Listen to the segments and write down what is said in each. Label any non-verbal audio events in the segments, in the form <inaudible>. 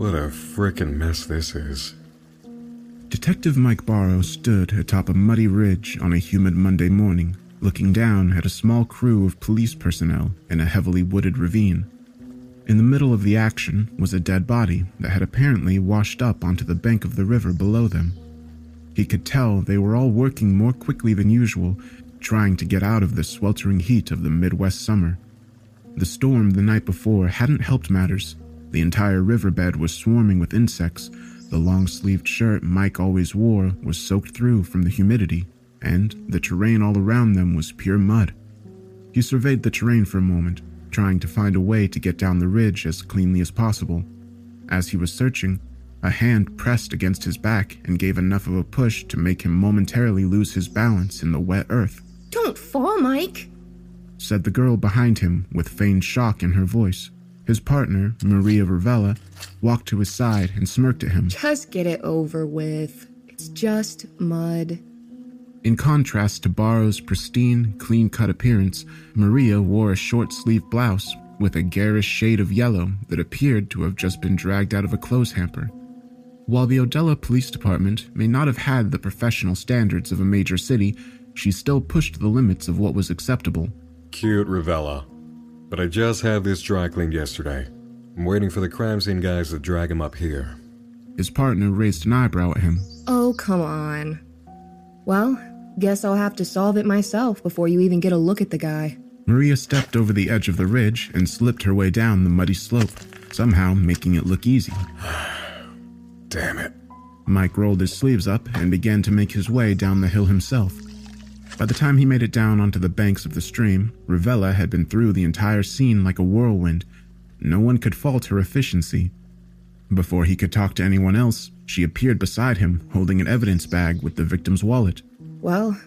What a frickin' mess this is. Detective Mike Barrow stood atop a muddy ridge on a humid Monday morning, looking down at a small crew of police personnel in a heavily wooded ravine. In the middle of the action was a dead body that had apparently washed up onto the bank of the river below them. He could tell they were all working more quickly than usual, trying to get out of the sweltering heat of the Midwest summer. The storm the night before hadn't helped matters. The entire riverbed was swarming with insects. The long sleeved shirt Mike always wore was soaked through from the humidity, and the terrain all around them was pure mud. He surveyed the terrain for a moment, trying to find a way to get down the ridge as cleanly as possible. As he was searching, a hand pressed against his back and gave enough of a push to make him momentarily lose his balance in the wet earth. Don't fall, Mike, said the girl behind him with feigned shock in her voice. His partner, Maria Ravella, walked to his side and smirked at him. Just get it over with. It's just mud. In contrast to Barrow's pristine, clean cut appearance, Maria wore a short sleeved blouse with a garish shade of yellow that appeared to have just been dragged out of a clothes hamper. While the Odella Police Department may not have had the professional standards of a major city, she still pushed the limits of what was acceptable. Cute Ravella. But I just had this dry cleaned yesterday. I'm waiting for the crime scene guys to drag him up here. His partner raised an eyebrow at him. Oh, come on. Well, guess I'll have to solve it myself before you even get a look at the guy. Maria stepped over the edge of the ridge and slipped her way down the muddy slope, somehow making it look easy. <sighs> Damn it. Mike rolled his sleeves up and began to make his way down the hill himself. By the time he made it down onto the banks of the stream, Ravella had been through the entire scene like a whirlwind. No one could fault her efficiency. Before he could talk to anyone else, she appeared beside him, holding an evidence bag with the victim's wallet. Well,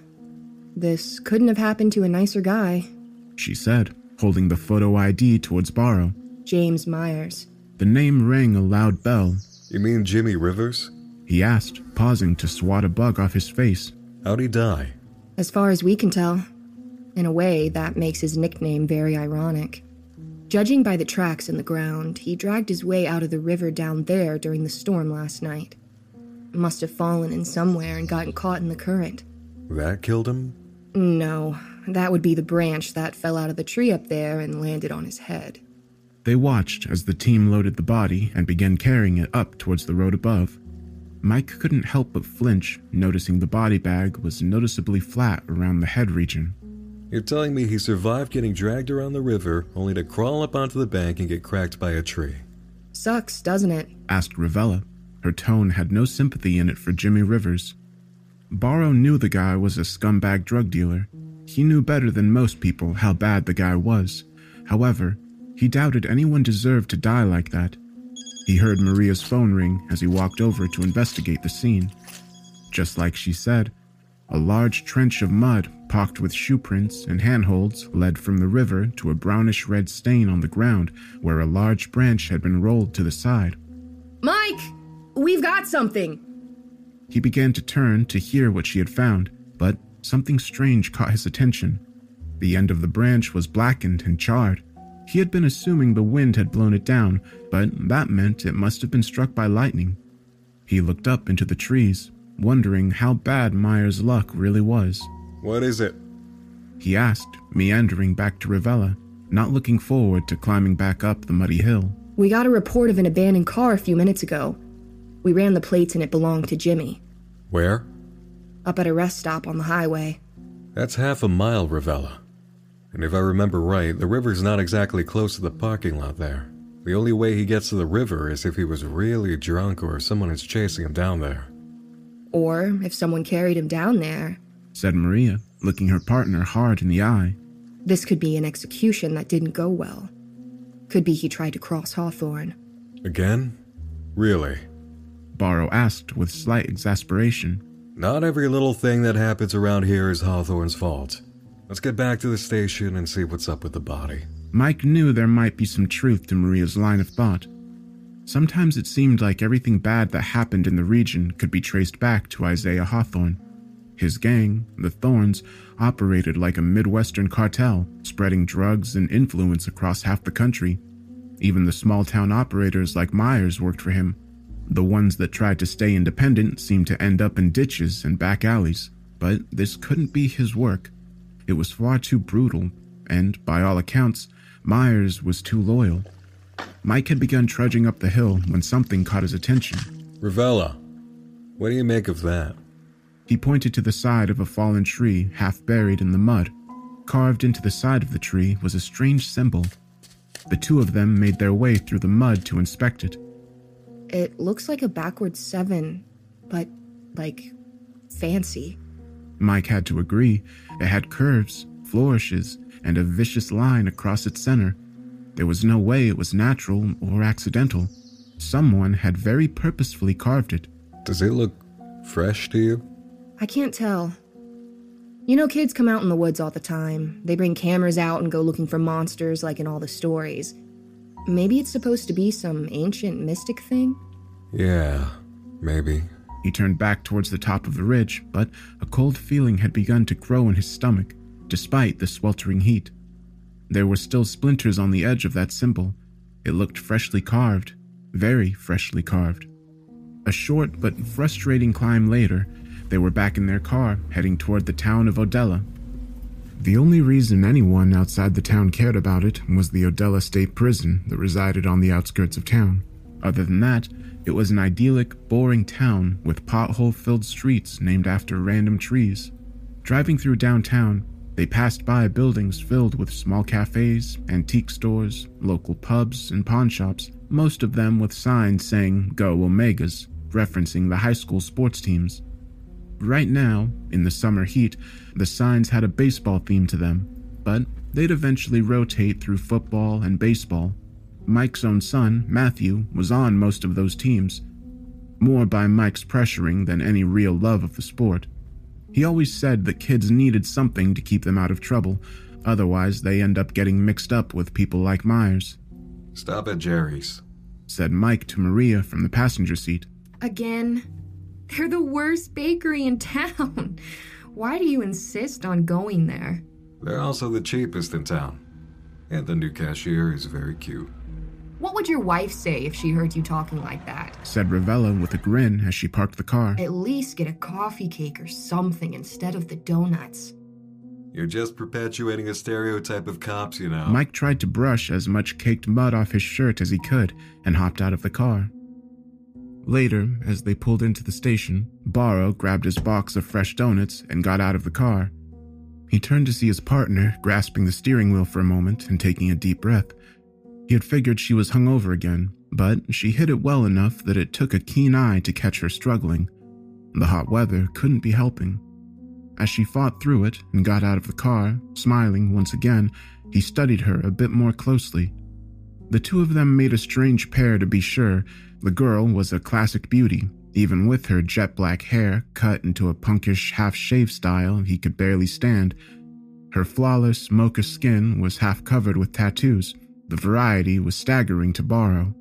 this couldn't have happened to a nicer guy, she said, holding the photo ID towards Barrow. James Myers. The name rang a loud bell. You mean Jimmy Rivers? He asked, pausing to swat a bug off his face. How'd he die? As far as we can tell. In a way, that makes his nickname very ironic. Judging by the tracks in the ground, he dragged his way out of the river down there during the storm last night. Must have fallen in somewhere and gotten caught in the current. That killed him? No, that would be the branch that fell out of the tree up there and landed on his head. They watched as the team loaded the body and began carrying it up towards the road above. Mike couldn't help but flinch, noticing the body bag was noticeably flat around the head region. You're telling me he survived getting dragged around the river only to crawl up onto the bank and get cracked by a tree? Sucks, doesn't it? asked Ravella. Her tone had no sympathy in it for Jimmy Rivers. Barrow knew the guy was a scumbag drug dealer. He knew better than most people how bad the guy was. However, he doubted anyone deserved to die like that. He heard Maria's phone ring as he walked over to investigate the scene. Just like she said, a large trench of mud, pocked with shoe prints and handholds, led from the river to a brownish red stain on the ground where a large branch had been rolled to the side. Mike! We've got something! He began to turn to hear what she had found, but something strange caught his attention. The end of the branch was blackened and charred. He had been assuming the wind had blown it down, but that meant it must have been struck by lightning. He looked up into the trees, wondering how bad Myers' luck really was. What is it? He asked, meandering back to Ravella, not looking forward to climbing back up the muddy hill. We got a report of an abandoned car a few minutes ago. We ran the plates and it belonged to Jimmy. Where? Up at a rest stop on the highway. That's half a mile, Ravella. And if I remember right, the river's not exactly close to the parking lot there. The only way he gets to the river is if he was really drunk or someone is chasing him down there. Or if someone carried him down there, said Maria, looking her partner hard in the eye. This could be an execution that didn't go well. Could be he tried to cross Hawthorne. Again? Really? Barrow asked with slight exasperation. Not every little thing that happens around here is Hawthorne's fault. Let's get back to the station and see what's up with the body. Mike knew there might be some truth to Maria's line of thought. Sometimes it seemed like everything bad that happened in the region could be traced back to Isaiah Hawthorne. His gang, the Thorns, operated like a Midwestern cartel, spreading drugs and influence across half the country. Even the small town operators like Myers worked for him. The ones that tried to stay independent seemed to end up in ditches and back alleys, but this couldn't be his work. It was far too brutal, and by all accounts, Myers was too loyal. Mike had begun trudging up the hill when something caught his attention. Ravella, what do you make of that? He pointed to the side of a fallen tree half buried in the mud. Carved into the side of the tree was a strange symbol. The two of them made their way through the mud to inspect it. It looks like a backward seven, but like fancy. Mike had to agree. It had curves, flourishes, and a vicious line across its center. There was no way it was natural or accidental. Someone had very purposefully carved it. Does it look fresh to you? I can't tell. You know, kids come out in the woods all the time. They bring cameras out and go looking for monsters like in all the stories. Maybe it's supposed to be some ancient mystic thing? Yeah, maybe. He turned back towards the top of the ridge, but a cold feeling had begun to grow in his stomach, despite the sweltering heat. There were still splinters on the edge of that symbol. It looked freshly carved, very freshly carved. A short but frustrating climb later, they were back in their car, heading toward the town of Odella. The only reason anyone outside the town cared about it was the Odella State Prison that resided on the outskirts of town. Other than that, it was an idyllic, boring town with pothole filled streets named after random trees. Driving through downtown, they passed by buildings filled with small cafes, antique stores, local pubs, and pawn shops, most of them with signs saying Go Omegas, referencing the high school sports teams. Right now, in the summer heat, the signs had a baseball theme to them, but they'd eventually rotate through football and baseball. Mike's own son, Matthew, was on most of those teams, more by Mike's pressuring than any real love of the sport. He always said that kids needed something to keep them out of trouble, otherwise, they end up getting mixed up with people like Myers. Stop at Jerry's, said Mike to Maria from the passenger seat. Again? They're the worst bakery in town. <laughs> Why do you insist on going there? They're also the cheapest in town. And the new cashier is very cute. What would your wife say if she heard you talking like that? said Ravella with a grin as she parked the car. At least get a coffee cake or something instead of the donuts. You're just perpetuating a stereotype of cops, you know. Mike tried to brush as much caked mud off his shirt as he could and hopped out of the car. Later, as they pulled into the station, Barrow grabbed his box of fresh donuts and got out of the car. He turned to see his partner grasping the steering wheel for a moment and taking a deep breath. He had figured she was hungover again, but she hid it well enough that it took a keen eye to catch her struggling. The hot weather couldn't be helping. As she fought through it and got out of the car, smiling once again, he studied her a bit more closely. The two of them made a strange pair to be sure, the girl was a classic beauty, even with her jet black hair cut into a punkish half shave style he could barely stand. Her flawless mocha skin was half covered with tattoos. The variety was staggering to borrow.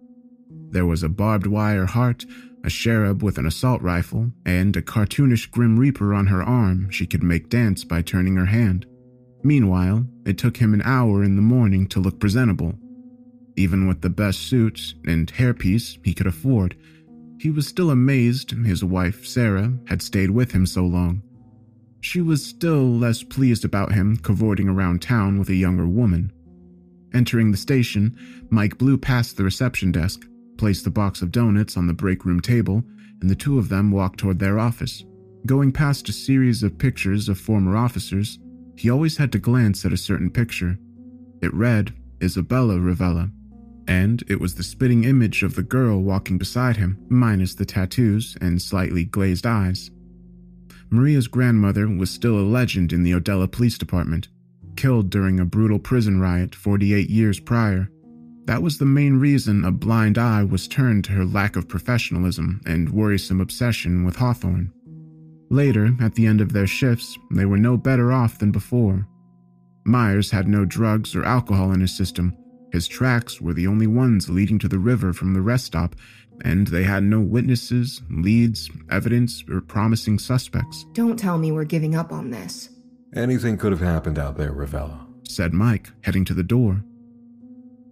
There was a barbed wire heart, a cherub with an assault rifle, and a cartoonish Grim Reaper on her arm she could make dance by turning her hand. Meanwhile, it took him an hour in the morning to look presentable, even with the best suit and hairpiece he could afford, he was still amazed his wife, Sarah, had stayed with him so long. She was still less pleased about him cavorting around town with a younger woman. Entering the station, Mike blew past the reception desk, placed the box of donuts on the break room table, and the two of them walked toward their office. Going past a series of pictures of former officers, he always had to glance at a certain picture. It read Isabella Ravella, and it was the spitting image of the girl walking beside him, minus the tattoos and slightly glazed eyes. Maria's grandmother was still a legend in the Odella Police Department, killed during a brutal prison riot 48 years prior. That was the main reason a blind eye was turned to her lack of professionalism and worrisome obsession with Hawthorne. Later, at the end of their shifts, they were no better off than before. Myers had no drugs or alcohol in his system, his tracks were the only ones leading to the river from the rest stop, and they had no witnesses, leads, evidence, or promising suspects. Don't tell me we're giving up on this. Anything could have happened out there, Ravella, said Mike, heading to the door.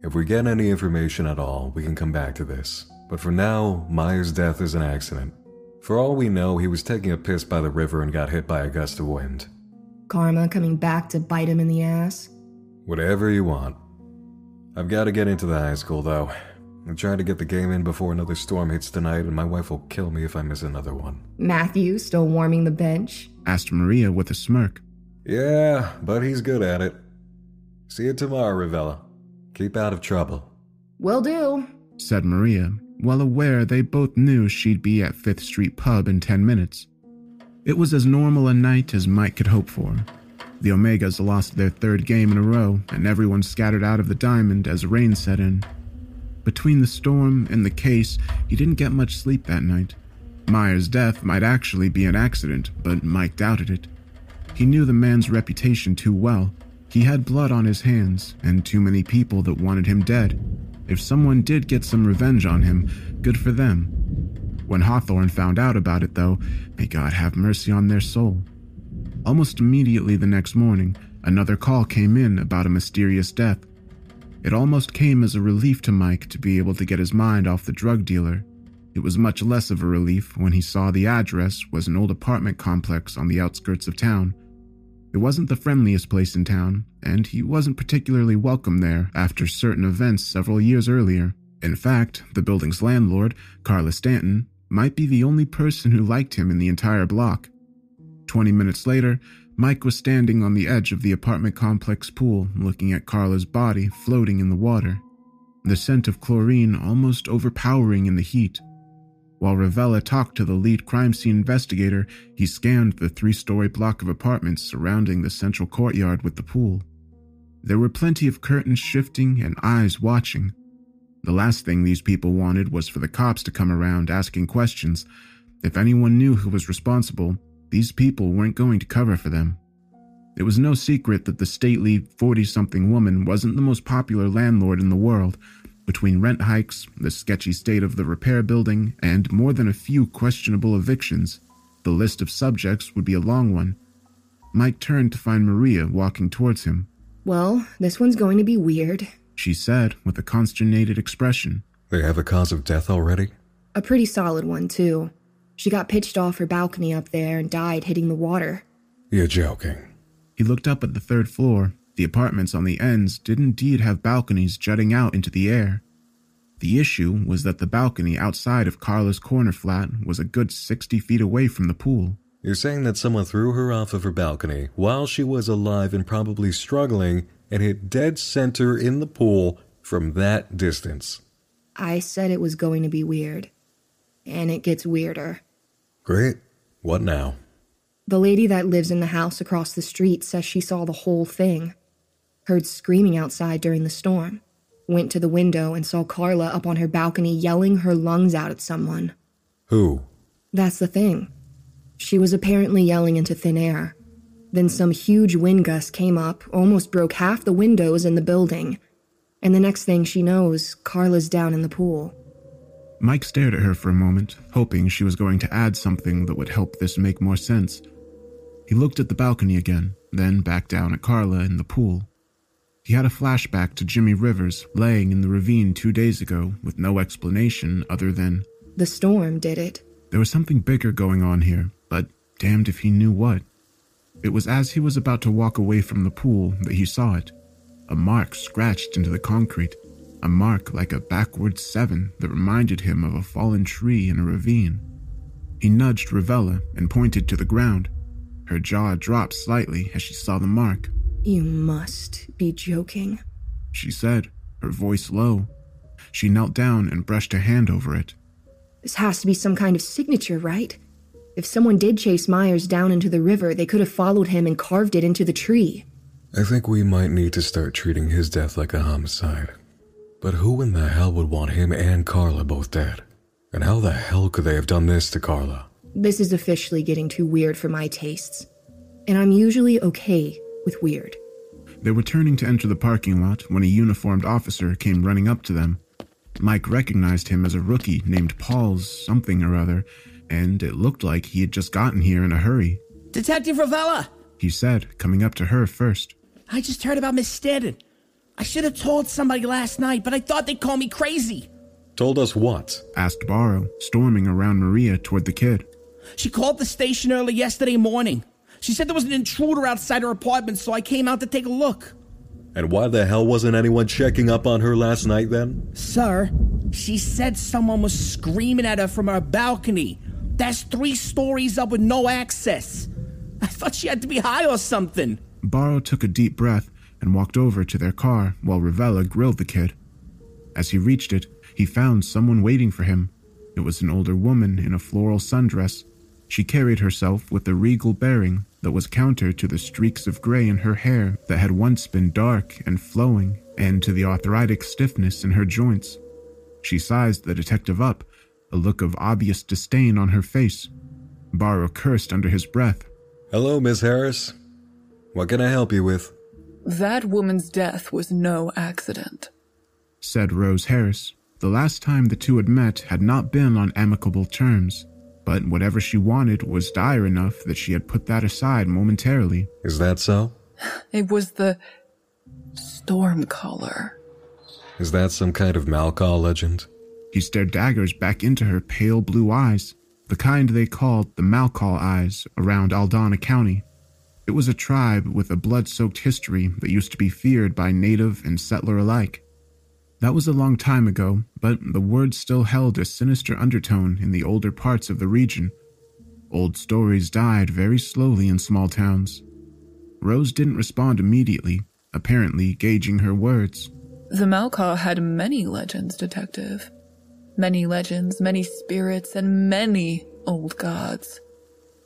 If we get any information at all, we can come back to this. But for now, Myers' death is an accident. For all we know, he was taking a piss by the river and got hit by a gust of wind. Karma coming back to bite him in the ass. Whatever you want. I've got to get into the high school, though. I'm trying to get the game in before another storm hits tonight, and my wife will kill me if I miss another one. Matthew still warming the bench. asked Maria with a smirk. Yeah, but he's good at it. See you tomorrow, Ravella. Keep out of trouble. Will do. said Maria, well aware they both knew she'd be at Fifth Street Pub in 10 minutes. It was as normal a night as Mike could hope for. The Omegas lost their third game in a row, and everyone scattered out of the diamond as rain set in. Between the storm and the case, he didn't get much sleep that night. Myers' death might actually be an accident, but Mike doubted it. He knew the man's reputation too well. He had blood on his hands, and too many people that wanted him dead. If someone did get some revenge on him, good for them. When Hawthorne found out about it, though, may God have mercy on their soul. Almost immediately the next morning, another call came in about a mysterious death. It almost came as a relief to Mike to be able to get his mind off the drug dealer. It was much less of a relief when he saw the address was an old apartment complex on the outskirts of town. It wasn't the friendliest place in town, and he wasn't particularly welcome there after certain events several years earlier. In fact, the building's landlord, Carla Stanton, might be the only person who liked him in the entire block. Twenty minutes later, Mike was standing on the edge of the apartment complex pool looking at Carla's body floating in the water, the scent of chlorine almost overpowering in the heat. While Ravella talked to the lead crime scene investigator, he scanned the three story block of apartments surrounding the central courtyard with the pool. There were plenty of curtains shifting and eyes watching. The last thing these people wanted was for the cops to come around asking questions. If anyone knew who was responsible, these people weren't going to cover for them. It was no secret that the stately 40 something woman wasn't the most popular landlord in the world. Between rent hikes, the sketchy state of the repair building, and more than a few questionable evictions, the list of subjects would be a long one. Mike turned to find Maria walking towards him. Well, this one's going to be weird. She said with a consternated expression. They have a cause of death already? A pretty solid one, too. She got pitched off her balcony up there and died hitting the water. You're joking. He looked up at the third floor. The apartments on the ends did indeed have balconies jutting out into the air. The issue was that the balcony outside of Carla's corner flat was a good 60 feet away from the pool. You're saying that someone threw her off of her balcony while she was alive and probably struggling and hit dead center in the pool from that distance. I said it was going to be weird. And it gets weirder. Great. What now? The lady that lives in the house across the street says she saw the whole thing. Heard screaming outside during the storm. Went to the window and saw Carla up on her balcony yelling her lungs out at someone. Who? That's the thing. She was apparently yelling into thin air. Then some huge wind gust came up, almost broke half the windows in the building. And the next thing she knows, Carla's down in the pool. Mike stared at her for a moment, hoping she was going to add something that would help this make more sense. He looked at the balcony again, then back down at Carla in the pool. He had a flashback to Jimmy Rivers laying in the ravine two days ago with no explanation other than The storm did it. there was something bigger going on here, but damned if he knew what. It was as he was about to walk away from the pool that he saw it a mark scratched into the concrete, a mark like a backward seven that reminded him of a fallen tree in a ravine. He nudged Ravella and pointed to the ground. Her jaw dropped slightly as she saw the mark. You must be joking. She said, her voice low. She knelt down and brushed a hand over it. This has to be some kind of signature, right? If someone did chase Myers down into the river, they could have followed him and carved it into the tree. I think we might need to start treating his death like a homicide. But who in the hell would want him and Carla both dead? And how the hell could they have done this to Carla? This is officially getting too weird for my tastes. And I'm usually okay with weird. They were turning to enter the parking lot when a uniformed officer came running up to them. Mike recognized him as a rookie named Paul's something or other, and it looked like he had just gotten here in a hurry. Detective Ravella! He said, coming up to her first. I just heard about Miss Stanton. I should have told somebody last night, but I thought they'd call me crazy. Told us what? asked Barrow, storming around Maria toward the kid. She called the station early yesterday morning. She said there was an intruder outside her apartment, so I came out to take a look. And why the hell wasn't anyone checking up on her last night then? Sir, she said someone was screaming at her from her balcony. That's three stories up with no access. I thought she had to be high or something. Barrow took a deep breath and walked over to their car while Ravella grilled the kid. As he reached it, he found someone waiting for him. It was an older woman in a floral sundress. She carried herself with a regal bearing that was counter to the streaks of gray in her hair that had once been dark and flowing, and to the arthritic stiffness in her joints. She sized the detective up, a look of obvious disdain on her face. Barrow cursed under his breath. Hello, Miss Harris. What can I help you with? That woman's death was no accident, said Rose Harris. The last time the two had met had not been on amicable terms, but whatever she wanted was dire enough that she had put that aside momentarily. Is that so? <sighs> It was the storm caller. Is that some kind of Malkaw legend? He stared daggers back into her pale blue eyes, the kind they called the Malkaw eyes around Aldana County. It was a tribe with a blood soaked history that used to be feared by native and settler alike. That was a long time ago, but the word still held a sinister undertone in the older parts of the region. Old stories died very slowly in small towns. Rose didn't respond immediately, apparently gauging her words. The Malkaw had many legends, Detective. Many legends, many spirits, and many old gods.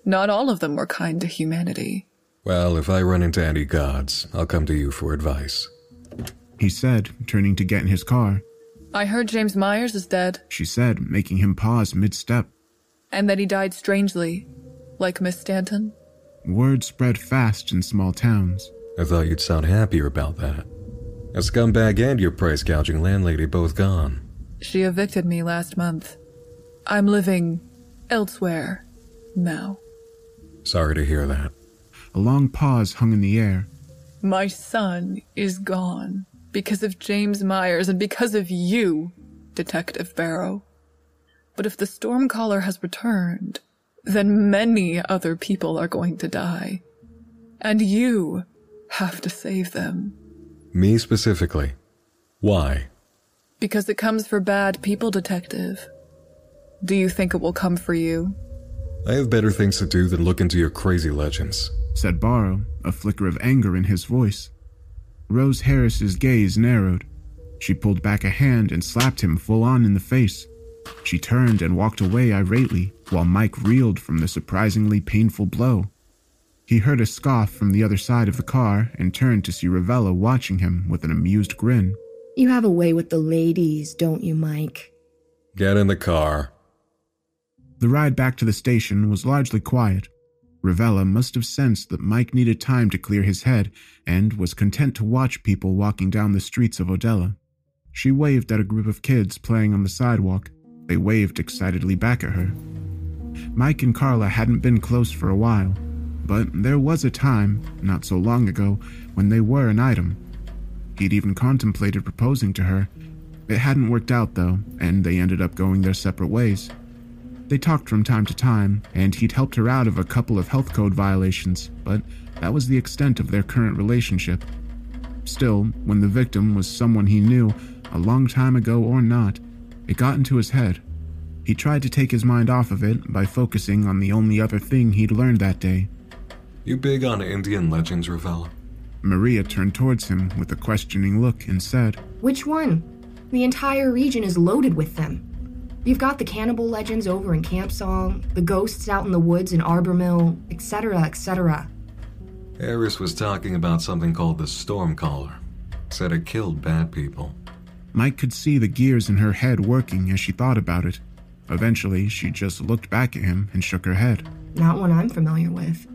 Not all of them were kind to humanity. Well, if I run into any gods, I'll come to you for advice he said, turning to get in his car. I heard James Myers is dead, she said, making him pause mid step. And that he died strangely, like Miss Stanton. Word spread fast in small towns. I thought you'd sound happier about that. A scumbag and your price gouging landlady both gone. She evicted me last month. I'm living elsewhere now. Sorry to hear that. A long pause hung in the air. My son is gone because of James Myers and because of you, Detective Barrow. But if the Stormcaller has returned, then many other people are going to die. And you have to save them. Me specifically. Why? Because it comes for bad people, Detective. Do you think it will come for you? I have better things to do than look into your crazy legends, said Barrow, a flicker of anger in his voice. Rose Harris's gaze narrowed. She pulled back a hand and slapped him full on in the face. She turned and walked away irately, while Mike reeled from the surprisingly painful blow. He heard a scoff from the other side of the car and turned to see Ravella watching him with an amused grin. You have a way with the ladies, don't you, Mike? Get in the car. The ride back to the station was largely quiet. Ravella must have sensed that Mike needed time to clear his head and was content to watch people walking down the streets of Odella. She waved at a group of kids playing on the sidewalk. They waved excitedly back at her. Mike and Carla hadn't been close for a while, but there was a time, not so long ago, when they were an item. He'd even contemplated proposing to her. It hadn't worked out, though, and they ended up going their separate ways. They talked from time to time, and he'd helped her out of a couple of health code violations, but that was the extent of their current relationship. Still, when the victim was someone he knew, a long time ago or not, it got into his head. He tried to take his mind off of it by focusing on the only other thing he'd learned that day. You big on Indian legends, Ravella? Maria turned towards him with a questioning look and said, Which one? The entire region is loaded with them. You've got the cannibal legends over in Camp Song, the ghosts out in the woods in Arbor Mill, etc., etc. Harris was talking about something called the Stormcaller. Said it killed bad people. Mike could see the gears in her head working as she thought about it. Eventually, she just looked back at him and shook her head. Not one I'm familiar with.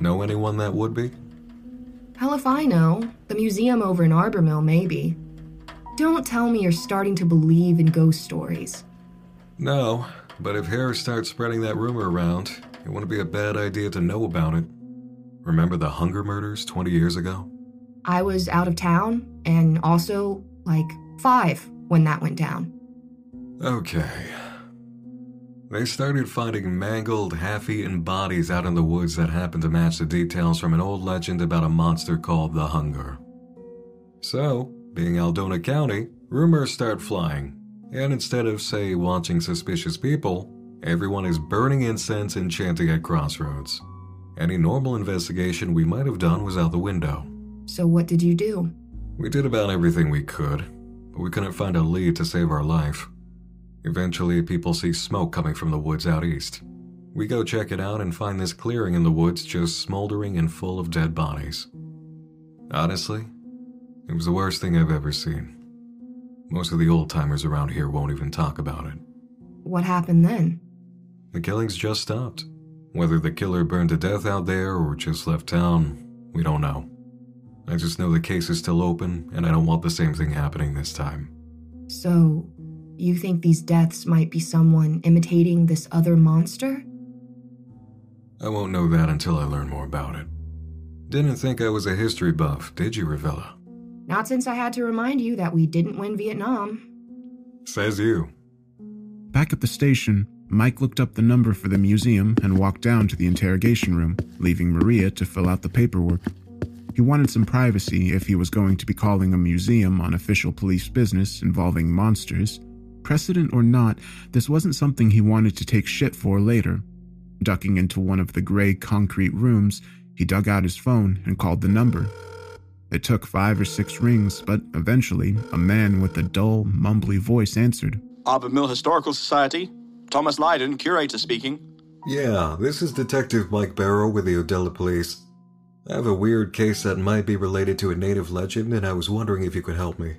Know anyone that would be? Hell if I know. The museum over in Arbor Mill, maybe. Don't tell me you're starting to believe in ghost stories. No, but if Harris starts spreading that rumor around, it wouldn't be a bad idea to know about it. Remember the hunger murders 20 years ago? I was out of town and also like five when that went down. Okay. They started finding mangled, half eaten bodies out in the woods that happened to match the details from an old legend about a monster called the Hunger. So, being Aldona County, rumors start flying, and instead of, say, watching suspicious people, everyone is burning incense and chanting at crossroads. Any normal investigation we might have done was out the window. So, what did you do? We did about everything we could, but we couldn't find a lead to save our life. Eventually, people see smoke coming from the woods out east. We go check it out and find this clearing in the woods just smoldering and full of dead bodies. Honestly, it was the worst thing I've ever seen. Most of the old timers around here won't even talk about it. What happened then? The killings just stopped. Whether the killer burned to death out there or just left town, we don't know. I just know the case is still open, and I don't want the same thing happening this time. So, you think these deaths might be someone imitating this other monster? I won't know that until I learn more about it. Didn't think I was a history buff, did you, Ravella? Not since I had to remind you that we didn't win Vietnam. Says you. Back at the station, Mike looked up the number for the museum and walked down to the interrogation room, leaving Maria to fill out the paperwork. He wanted some privacy if he was going to be calling a museum on official police business involving monsters. Precedent or not, this wasn't something he wanted to take shit for later. Ducking into one of the gray concrete rooms, he dug out his phone and called the number. It took five or six rings, but eventually, a man with a dull, mumbly voice answered. Arbor Mill Historical Society. Thomas Lydon, curator speaking. Yeah, this is Detective Mike Barrow with the Odella Police. I have a weird case that might be related to a native legend, and I was wondering if you could help me.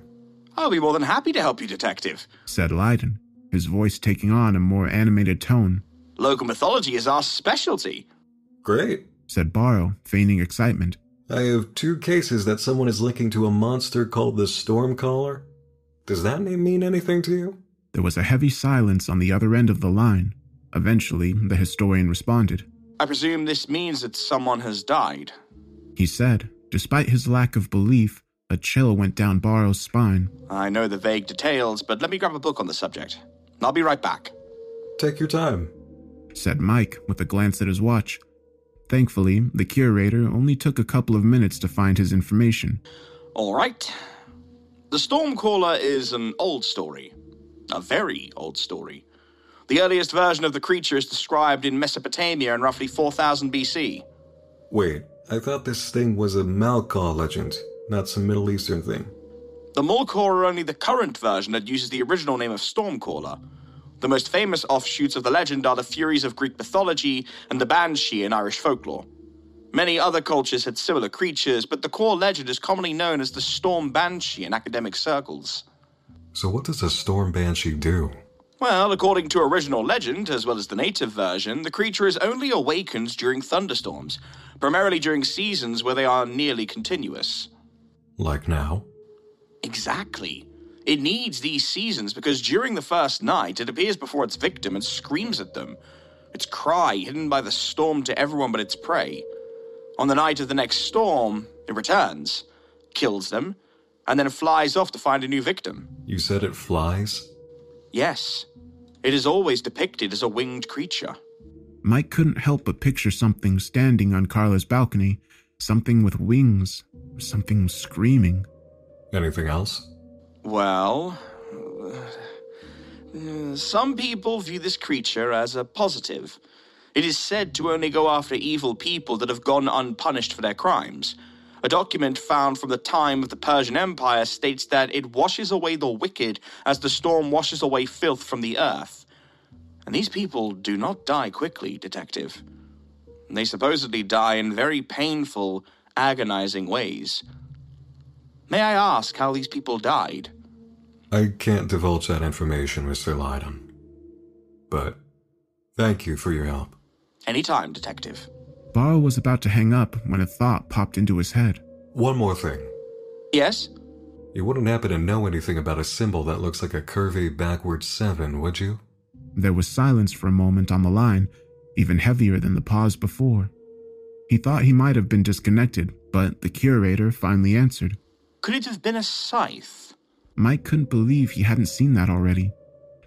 I'll be more than happy to help you, Detective. said Lydon, his voice taking on a more animated tone. Local mythology is our specialty. Great. said Barrow, feigning excitement. I have two cases that someone is linking to a monster called the Stormcaller. Does that name mean anything to you? There was a heavy silence on the other end of the line. Eventually, the historian responded. I presume this means that someone has died. He said, despite his lack of belief, a chill went down Barrow's spine. I know the vague details, but let me grab a book on the subject. I'll be right back. Take your time. said Mike with a glance at his watch. Thankfully, the curator only took a couple of minutes to find his information. All right. The Stormcaller is an old story. A very old story. The earliest version of the creature is described in Mesopotamia in roughly 4000 BC. Wait, I thought this thing was a Malkaw legend, not some Middle Eastern thing. The Malkaw are only the current version that uses the original name of Stormcaller. The most famous offshoots of the legend are the Furies of Greek mythology and the Banshee in Irish folklore. Many other cultures had similar creatures, but the core legend is commonly known as the Storm Banshee in academic circles. So, what does a Storm Banshee do? Well, according to original legend, as well as the native version, the creature is only awakened during thunderstorms, primarily during seasons where they are nearly continuous. Like now? Exactly. It needs these seasons because during the first night, it appears before its victim and screams at them. Its cry hidden by the storm to everyone but its prey. On the night of the next storm, it returns, kills them, and then flies off to find a new victim. You said it flies? Yes, it is always depicted as a winged creature. Mike couldn't help but picture something standing on Carla's balcony, something with wings, something screaming. Anything else? Well, some people view this creature as a positive. It is said to only go after evil people that have gone unpunished for their crimes. A document found from the time of the Persian Empire states that it washes away the wicked as the storm washes away filth from the earth. And these people do not die quickly, Detective. They supposedly die in very painful, agonizing ways. May I ask how these people died? I can't divulge that information, Mr. Lydon. But thank you for your help. Anytime, Detective. Barrow was about to hang up when a thought popped into his head. One more thing. Yes? You wouldn't happen to know anything about a symbol that looks like a curvy backward seven, would you? There was silence for a moment on the line, even heavier than the pause before. He thought he might have been disconnected, but the curator finally answered. Could it have been a scythe? Mike couldn't believe he hadn't seen that already.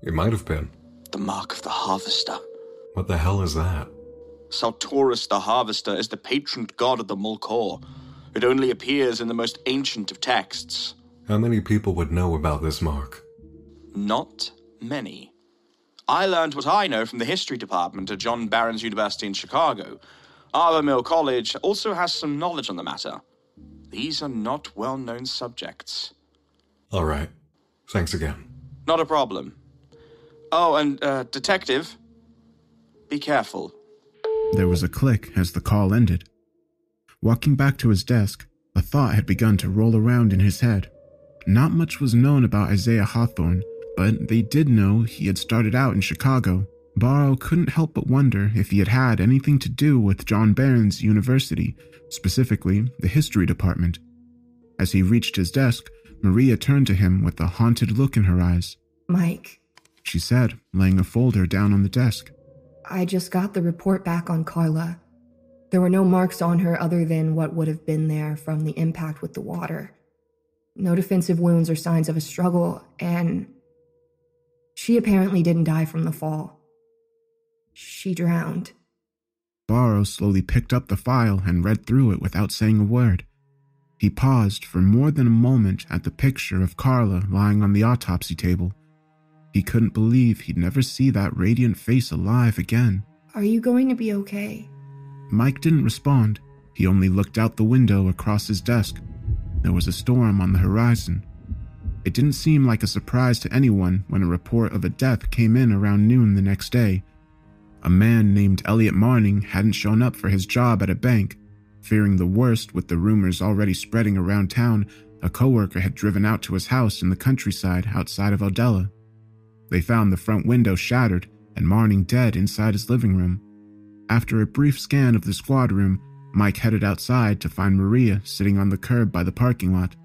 It might have been. The mark of the harvester. What the hell is that? Sartoris the Harvester is the patron god of the Malkaw. It only appears in the most ancient of texts. How many people would know about this mark? Not many. I learned what I know from the history department at John Barron's University in Chicago. Arbor Mill College also has some knowledge on the matter. These are not well known subjects. All right. Thanks again. Not a problem. Oh, and, uh, Detective, be careful. There was a click as the call ended. Walking back to his desk, a thought had begun to roll around in his head. Not much was known about Isaiah Hawthorne, but they did know he had started out in Chicago. Barrow couldn't help but wonder if he had had anything to do with John Barron's University, specifically the history department. As he reached his desk, Maria turned to him with a haunted look in her eyes. Mike, She said, laying a folder down on the desk. I just got the report back on Carla. There were no marks on her other than what would have been there from the impact with the water. No defensive wounds or signs of a struggle, and she apparently didn't die from the fall. She drowned. Barrow slowly picked up the file and read through it without saying a word. He paused for more than a moment at the picture of Carla lying on the autopsy table. He couldn't believe he'd never see that radiant face alive again. Are you going to be okay? Mike didn't respond. He only looked out the window across his desk. There was a storm on the horizon. It didn't seem like a surprise to anyone when a report of a death came in around noon the next day. A man named Elliot Marning hadn't shown up for his job at a bank. Fearing the worst with the rumors already spreading around town, a coworker had driven out to his house in the countryside outside of Odella. They found the front window shattered and Marning dead inside his living room. After a brief scan of the squad room, Mike headed outside to find Maria sitting on the curb by the parking lot.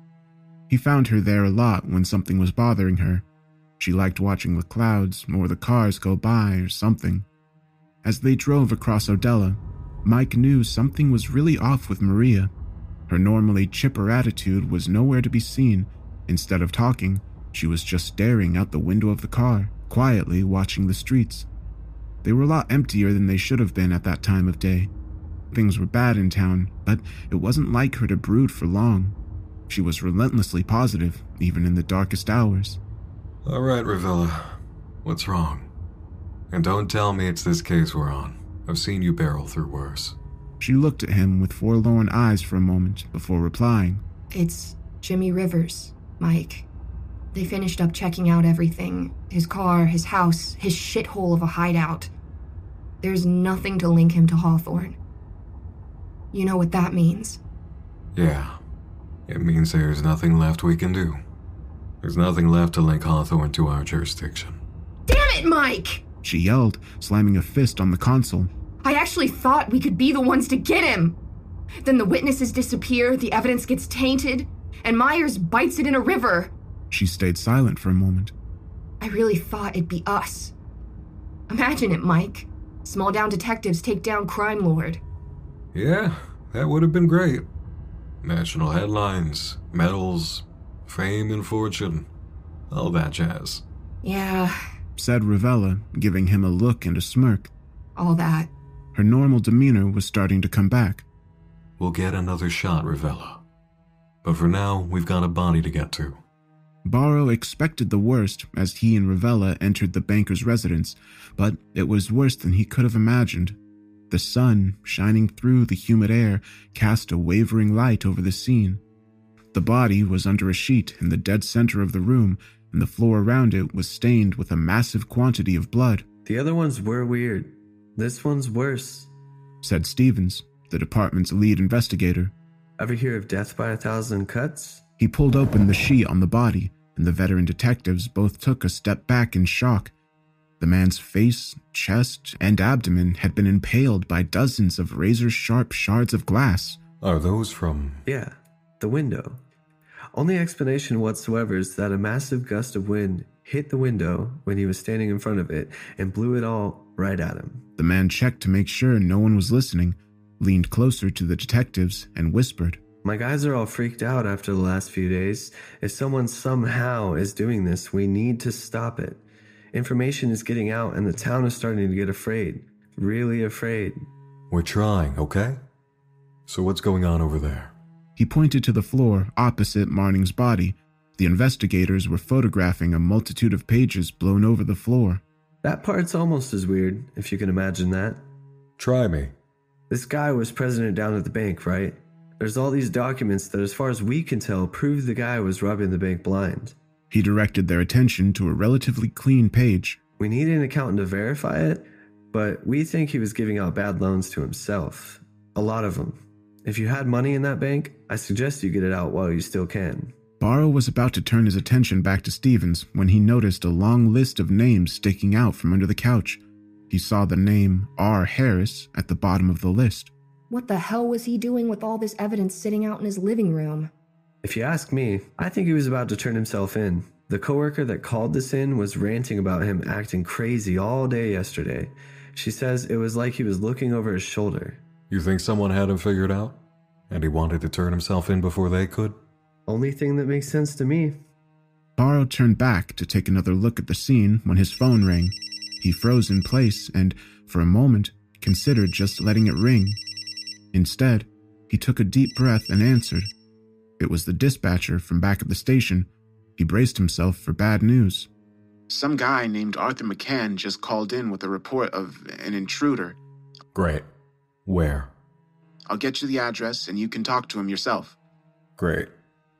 He found her there a lot when something was bothering her. She liked watching the clouds or the cars go by or something. As they drove across Odella, Mike knew something was really off with Maria. Her normally chipper attitude was nowhere to be seen. Instead of talking, she was just staring out the window of the car, quietly watching the streets. They were a lot emptier than they should have been at that time of day. Things were bad in town, but it wasn't like her to brood for long. She was relentlessly positive, even in the darkest hours. All right, Ravella. What's wrong? And don't tell me it's this case we're on. I've seen you barrel through worse. She looked at him with forlorn eyes for a moment before replying. It's Jimmy Rivers, Mike. They finished up checking out everything his car, his house, his shithole of a hideout. There's nothing to link him to Hawthorne. You know what that means. Yeah. It means there's nothing left we can do. There's nothing left to link Hawthorne to our jurisdiction. Damn it, Mike! She yelled, slamming a fist on the console. I actually thought we could be the ones to get him. Then the witnesses disappear, the evidence gets tainted, and Myers bites it in a river. She stayed silent for a moment. I really thought it'd be us. Imagine it, Mike. Small down detectives take down crime lord. Yeah, that would have been great. National headlines, medals, fame and fortune, all that jazz. Yeah, Said Ravella, giving him a look and a smirk. all that. Her normal demeanor was starting to come back. We'll get another shot, Ravella. But for now, we've got a body to get to. Barrow expected the worst as he and Ravella entered the banker's residence, but it was worse than he could have imagined. The sun, shining through the humid air, cast a wavering light over the scene. The body was under a sheet in the dead center of the room, and the floor around it was stained with a massive quantity of blood, The other ones were weird. This one's worse. said Stevens, the department's lead investigator. Ever hear of death by a thousand cuts? He pulled open the sheet on the body, and the veteran detectives both took a step back in shock. The man's face, chest, and abdomen had been impaled by dozens of razor sharp shards of glass. Are those from. Yeah, the window. Only explanation whatsoever is that a massive gust of wind hit the window when he was standing in front of it and blew it all right at him. The man checked to make sure no one was listening. leaned closer to the detectives, and whispered, My guys are all freaked out after the last few days. If someone somehow is doing this, we need to stop it. Information is getting out, and the town is starting to get afraid. Really afraid. We're trying, okay? So what's going on over there? He pointed to the floor opposite Manning's body. The investigators were photographing a multitude of pages blown over the floor. That part's almost as weird, if you can imagine that. Try me. This guy was president down at the bank, right? There's all these documents that, as far as we can tell, prove the guy was robbing the bank blind. He directed their attention to a relatively clean page. We need an accountant to verify it, but we think he was giving out bad loans to himself. A lot of them. If you had money in that bank, I suggest you get it out while you still can. Barrow was about to turn his attention back to Stevens when he noticed a long list of names sticking out from under the couch. He saw the name R. Harris at the bottom of the list. What the hell was he doing with all this evidence sitting out in his living room? If you ask me, I think he was about to turn himself in. The coworker that called this in was ranting about him acting crazy all day yesterday. She says it was like he was looking over his shoulder. You think someone had him figured out? And he wanted to turn himself in before they could? Only thing that makes sense to me. Barrow turned back to take another look at the scene when his phone rang. He froze in place and, for a moment, considered just letting it ring. Instead, he took a deep breath and answered. It was the dispatcher from back at the station. He braced himself for bad news. Some guy named Arthur McCann just called in with a report of an intruder. Great. Where? I'll get you the address and you can talk to him yourself. Great.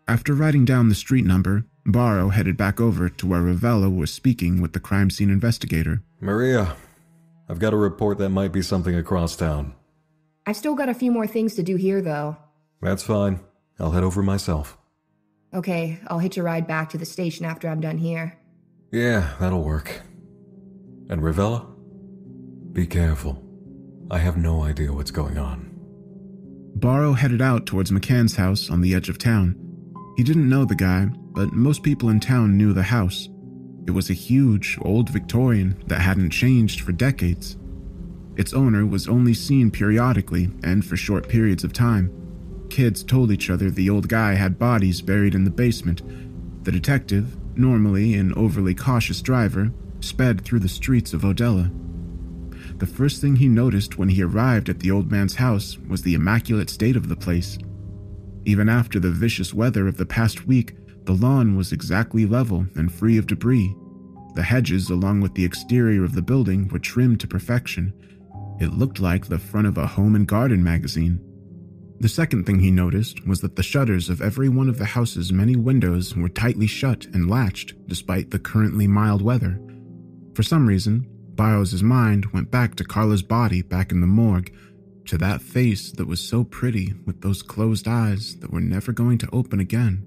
After writing down the street number, Barrow headed back over to where Ravella was speaking with the crime scene investigator. Maria, I've got a report that might be something across town. I've still got a few more things to do here, though. That's fine. I'll head over myself. Okay, I'll hitch a ride back to the station after I'm done here. Yeah, that'll work. And Ravella? Be careful. I have no idea what's going on. Barrow headed out towards McCann's house on the edge of town. He didn't know the guy, but most people in town knew the house. It was a huge, old Victorian that hadn't changed for decades. Its owner was only seen periodically and for short periods of time. Kids told each other the old guy had bodies buried in the basement. The detective, normally an overly cautious driver, sped through the streets of Odella. The first thing he noticed when he arrived at the old man's house was the immaculate state of the place. Even after the vicious weather of the past week, the lawn was exactly level and free of debris. The hedges, along with the exterior of the building, were trimmed to perfection. It looked like the front of a home and garden magazine. The second thing he noticed was that the shutters of every one of the house's many windows were tightly shut and latched despite the currently mild weather. For some reason, Barrow's mind went back to Carla's body back in the morgue, to that face that was so pretty with those closed eyes that were never going to open again.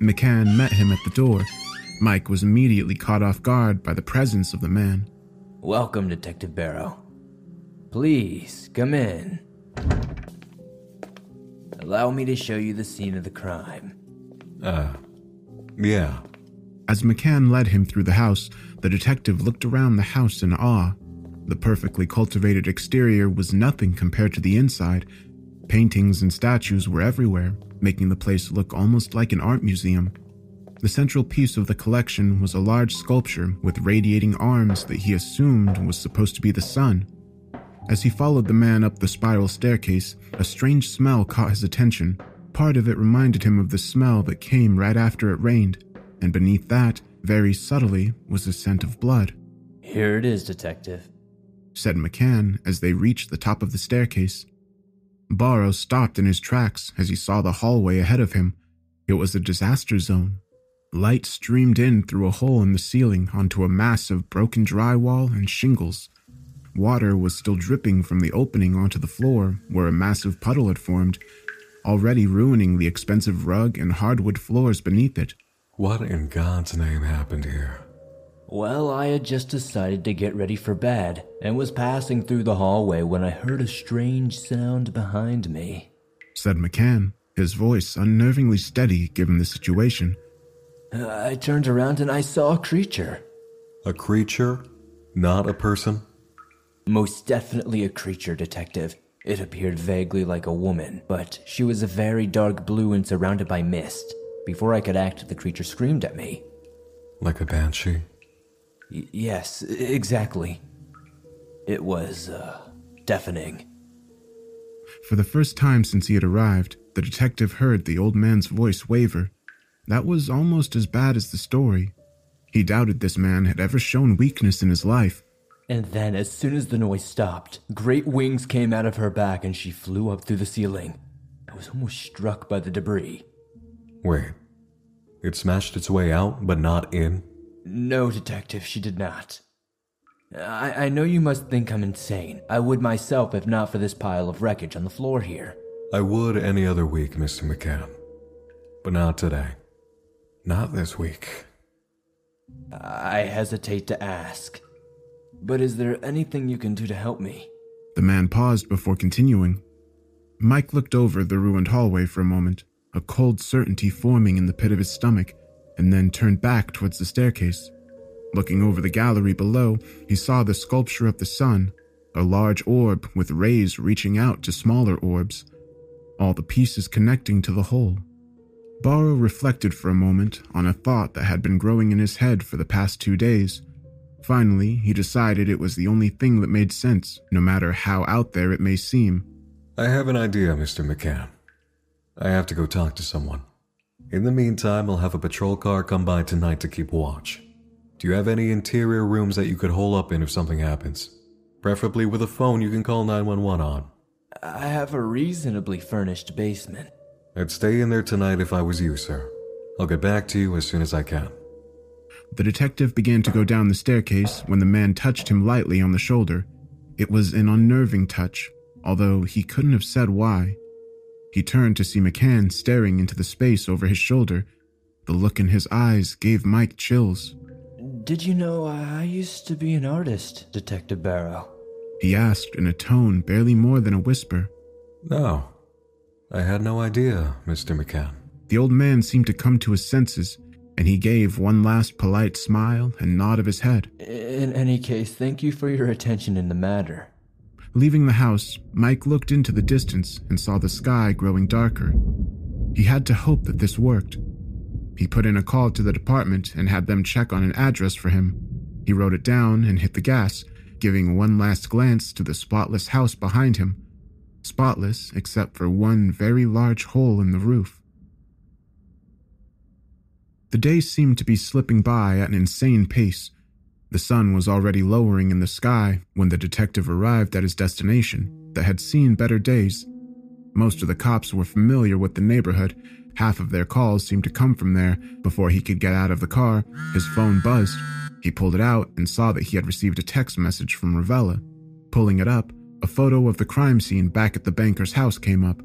McCann met him at the door. Mike was immediately caught off guard by the presence of the man. Welcome, Detective Barrow. Please, come in. Allow me to show you the scene of the crime. Uh, yeah. As McCann led him through the house, the detective looked around the house in awe. The perfectly cultivated exterior was nothing compared to the inside. Paintings and statues were everywhere, making the place look almost like an art museum. The central piece of the collection was a large sculpture with radiating arms that he assumed was supposed to be the sun. As he followed the man up the spiral staircase, a strange smell caught his attention. Part of it reminded him of the smell that came right after it rained, and beneath that, very subtly, was the scent of blood. Here it is, Detective, said McCann as they reached the top of the staircase. Barrow stopped in his tracks as he saw the hallway ahead of him. It was a disaster zone. Light streamed in through a hole in the ceiling onto a mass of broken drywall and shingles. Water was still dripping from the opening onto the floor where a massive puddle had formed, already ruining the expensive rug and hardwood floors beneath it. What in God's name happened here? Well, I had just decided to get ready for bed and was passing through the hallway when I heard a strange sound behind me, said McCann, his voice unnervingly steady given the situation. Uh, I turned around and I saw a creature. A creature? Not a person? Most definitely a creature, Detective. It appeared vaguely like a woman, but she was a very dark blue and surrounded by mist. Before I could act, the creature screamed at me. Like a banshee? Y- yes, exactly. It was, uh, deafening. For the first time since he had arrived, the detective heard the old man's voice waver. That was almost as bad as the story. He doubted this man had ever shown weakness in his life. And then, as soon as the noise stopped, great wings came out of her back and she flew up through the ceiling. I was almost struck by the debris. Wait. It smashed its way out, but not in? No, Detective, she did not. I, I know you must think I'm insane. I would myself if not for this pile of wreckage on the floor here. I would any other week, Mr. McCann. But not today. Not this week. I hesitate to ask. But is there anything you can do to help me? The man paused before continuing. Mike looked over the ruined hallway for a moment, a cold certainty forming in the pit of his stomach, and then turned back towards the staircase. Looking over the gallery below, he saw the sculpture of the sun, a large orb with rays reaching out to smaller orbs, all the pieces connecting to the whole. Barrow reflected for a moment on a thought that had been growing in his head for the past two days. Finally, he decided it was the only thing that made sense, no matter how out there it may seem. I have an idea, Mr. McCann. I have to go talk to someone. In the meantime, I'll have a patrol car come by tonight to keep watch. Do you have any interior rooms that you could hole up in if something happens? Preferably with a phone you can call 911 on. I have a reasonably furnished basement. I'd stay in there tonight if I was you, sir. I'll get back to you as soon as I can. The detective began to go down the staircase when the man touched him lightly on the shoulder. It was an unnerving touch, although he couldn't have said why. He turned to see McCann staring into the space over his shoulder. The look in his eyes gave Mike chills. Did you know I used to be an artist, Detective Barrow? He asked in a tone barely more than a whisper. No. I had no idea, Mr. McCann. The old man seemed to come to his senses, and he gave one last polite smile and nod of his head. In any case, thank you for your attention in the matter. Leaving the house, Mike looked into the distance and saw the sky growing darker. He had to hope that this worked. He put in a call to the department and had them check on an address for him. He wrote it down and hit the gas, giving one last glance to the spotless house behind him. Spotless except for one very large hole in the roof. The days seemed to be slipping by at an insane pace. The sun was already lowering in the sky when the detective arrived at his destination that had seen better days. Most of the cops were familiar with the neighborhood. Half of their calls seemed to come from there. Before he could get out of the car, his phone buzzed. He pulled it out and saw that he had received a text message from Ravella. Pulling it up, a photo of the crime scene back at the banker's house came up.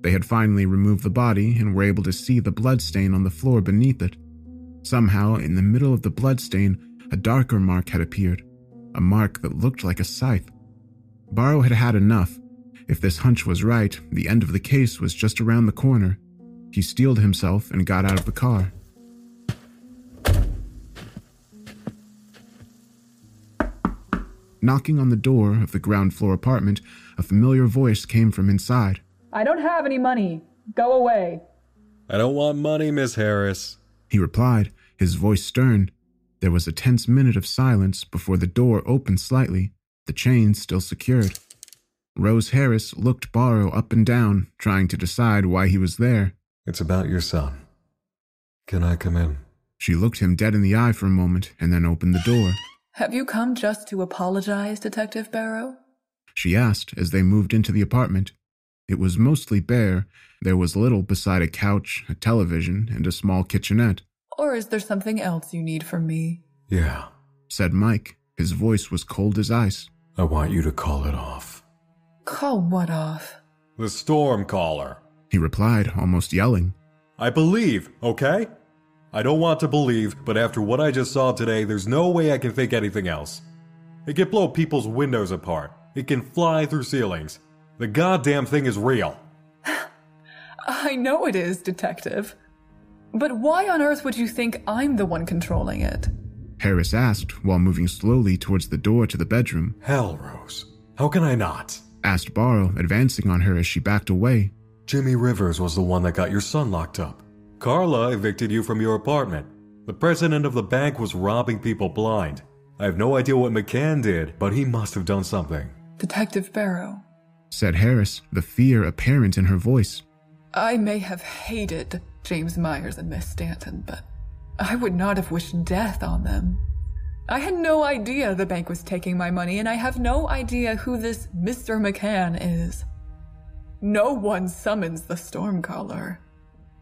They had finally removed the body and were able to see the bloodstain on the floor beneath it. Somehow, in the middle of the bloodstain, a darker mark had appeared, a mark that looked like a scythe. Barrow had had enough. If this hunch was right, the end of the case was just around the corner. He steeled himself and got out of the car. Knocking on the door of the ground floor apartment, a familiar voice came from inside. I don't have any money. Go away. I don't want money, Miss Harris. He replied, his voice stern. There was a tense minute of silence before the door opened slightly, the chain still secured. Rose Harris looked Barrow up and down, trying to decide why he was there. It's about your son. Can I come in? She looked him dead in the eye for a moment and then opened the door. Have you come just to apologize, Detective Barrow? She asked as they moved into the apartment. It was mostly bare. There was little beside a couch, a television, and a small kitchenette. Or is there something else you need from me? Yeah. Said Mike. His voice was cold as ice. I want you to call it off. Call what off? The storm caller. He replied, almost yelling. I believe, okay? I don't want to believe, but after what I just saw today, there's no way I can think anything else. It can blow people's windows apart. It can fly through ceilings. The goddamn thing is real. I know it is, Detective. But why on earth would you think I'm the one controlling it? Harris asked while moving slowly towards the door to the bedroom. Hell, Rose. How can I not? Asked Barrow, advancing on her as she backed away. Jimmy Rivers was the one that got your son locked up. Carla evicted you from your apartment. The president of the bank was robbing people blind. I have no idea what McCann did, but he must have done something. Detective Barrow, Said Harris, the fear apparent in her voice. I may have hated James Myers and Miss Stanton, but I would not have wished death on them. I had no idea the bank was taking my money, and I have no idea who this Mr. McCann is. No one summons the Stormcaller.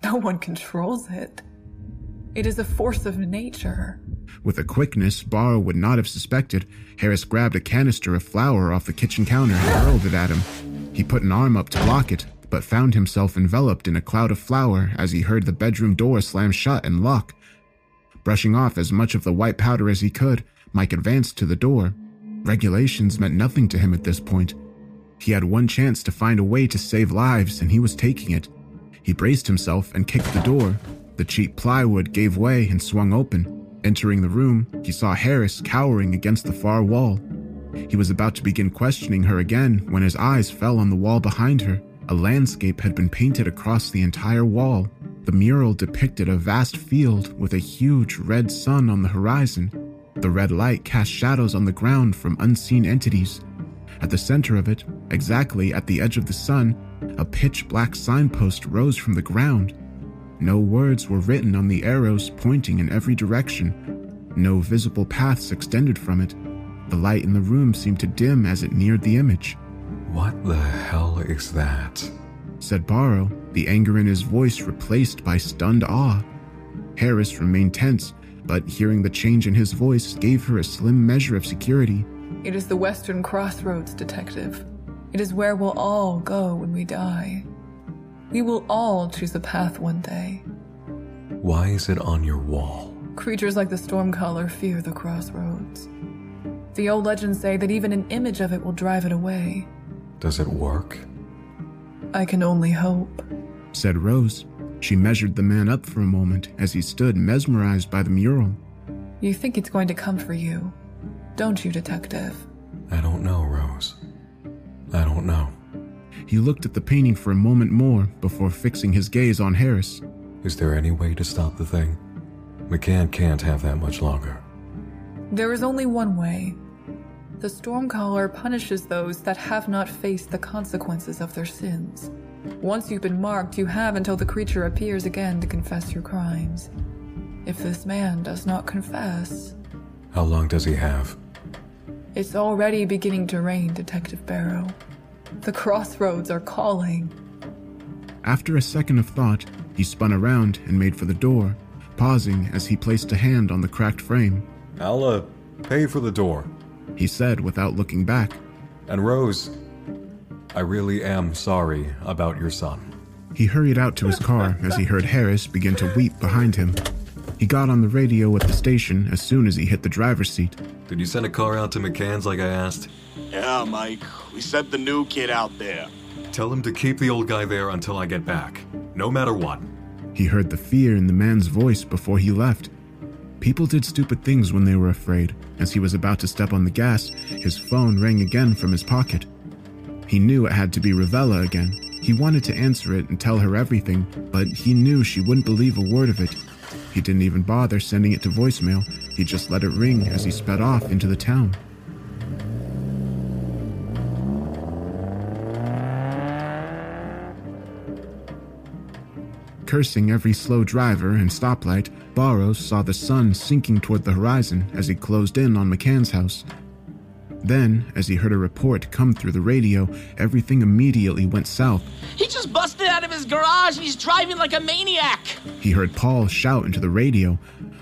No one controls it. It is a force of nature. With a quickness Barrow would not have suspected, Harris grabbed a canister of flour off the kitchen counter and hurled it at him. He put an arm up to block it, but found himself enveloped in a cloud of flour as he heard the bedroom door slam shut and lock. Brushing off as much of the white powder as he could, Mike advanced to the door. Regulations meant nothing to him at this point. He had one chance to find a way to save lives, and he was taking it. He braced himself and kicked the door. The cheap plywood gave way and swung open. Entering the room, he saw Harris cowering against the far wall. He was about to begin questioning her again when his eyes fell on the wall behind her. A landscape had been painted across the entire wall. The mural depicted a vast field with a huge red sun on the horizon. The red light cast shadows on the ground from unseen entities. At the center of it, exactly at the edge of the sun, a pitch black signpost rose from the ground. No words were written on the arrows pointing in every direction. No visible paths extended from it. The light in the room seemed to dim as it neared the image. What the hell is that? Said Barrow, the anger in his voice replaced by stunned awe. Harris remained tense, but hearing the change in his voice gave her a slim measure of security. It is the Western Crossroads, Detective. It is where we'll all go when we die. We will all choose a path one day. Why is it on your wall? Creatures like the Stormcaller fear the crossroads. The old legends say that even an image of it will drive it away. Does it work? I can only hope. Said Rose. She measured the man up for a moment as he stood mesmerized by the mural. You think it's going to come for you, don't you, Detective? I don't know, Rose. I don't know. He looked at the painting for a moment more before fixing his gaze on Harris. Is there any way to stop the thing? McCann can't have that much longer. There is only one way. The Stormcaller punishes those that have not faced the consequences of their sins. Once you've been marked, you have until the creature appears again to confess your crimes. If this man does not confess, How long does he have? it's already beginning to rain, Detective Barrow. The crossroads are calling. After a second of thought, he spun around and made for the door, pausing as he placed a hand on the cracked frame. I'll, uh, pay for the door. He said without looking back. And Rose, I really am sorry about your son. He hurried out to his car as he heard Harris begin to weep behind him. He got on the radio at the station as soon as he hit the driver's seat. Did you send a car out to McCann's like I asked? Yeah, Mike. We sent the new kid out there. Tell him to keep the old guy there until I get back, no matter what. He heard the fear in the man's voice before he left. People did stupid things when they were afraid. As he was about to step on the gas, his phone rang again from his pocket. He knew it had to be Ravella again. He wanted to answer it and tell her everything, but he knew she wouldn't believe a word of it. He didn't even bother sending it to voicemail. He just let it ring as he sped off into the town. Cursing every slow driver and stoplight, Barrows saw the sun sinking toward the horizon as he closed in on McCann's house. Then, as he heard a report come through the radio, everything immediately went south. He just busted out of his garage and he's driving like a maniac. He heard Paul shout into the radio.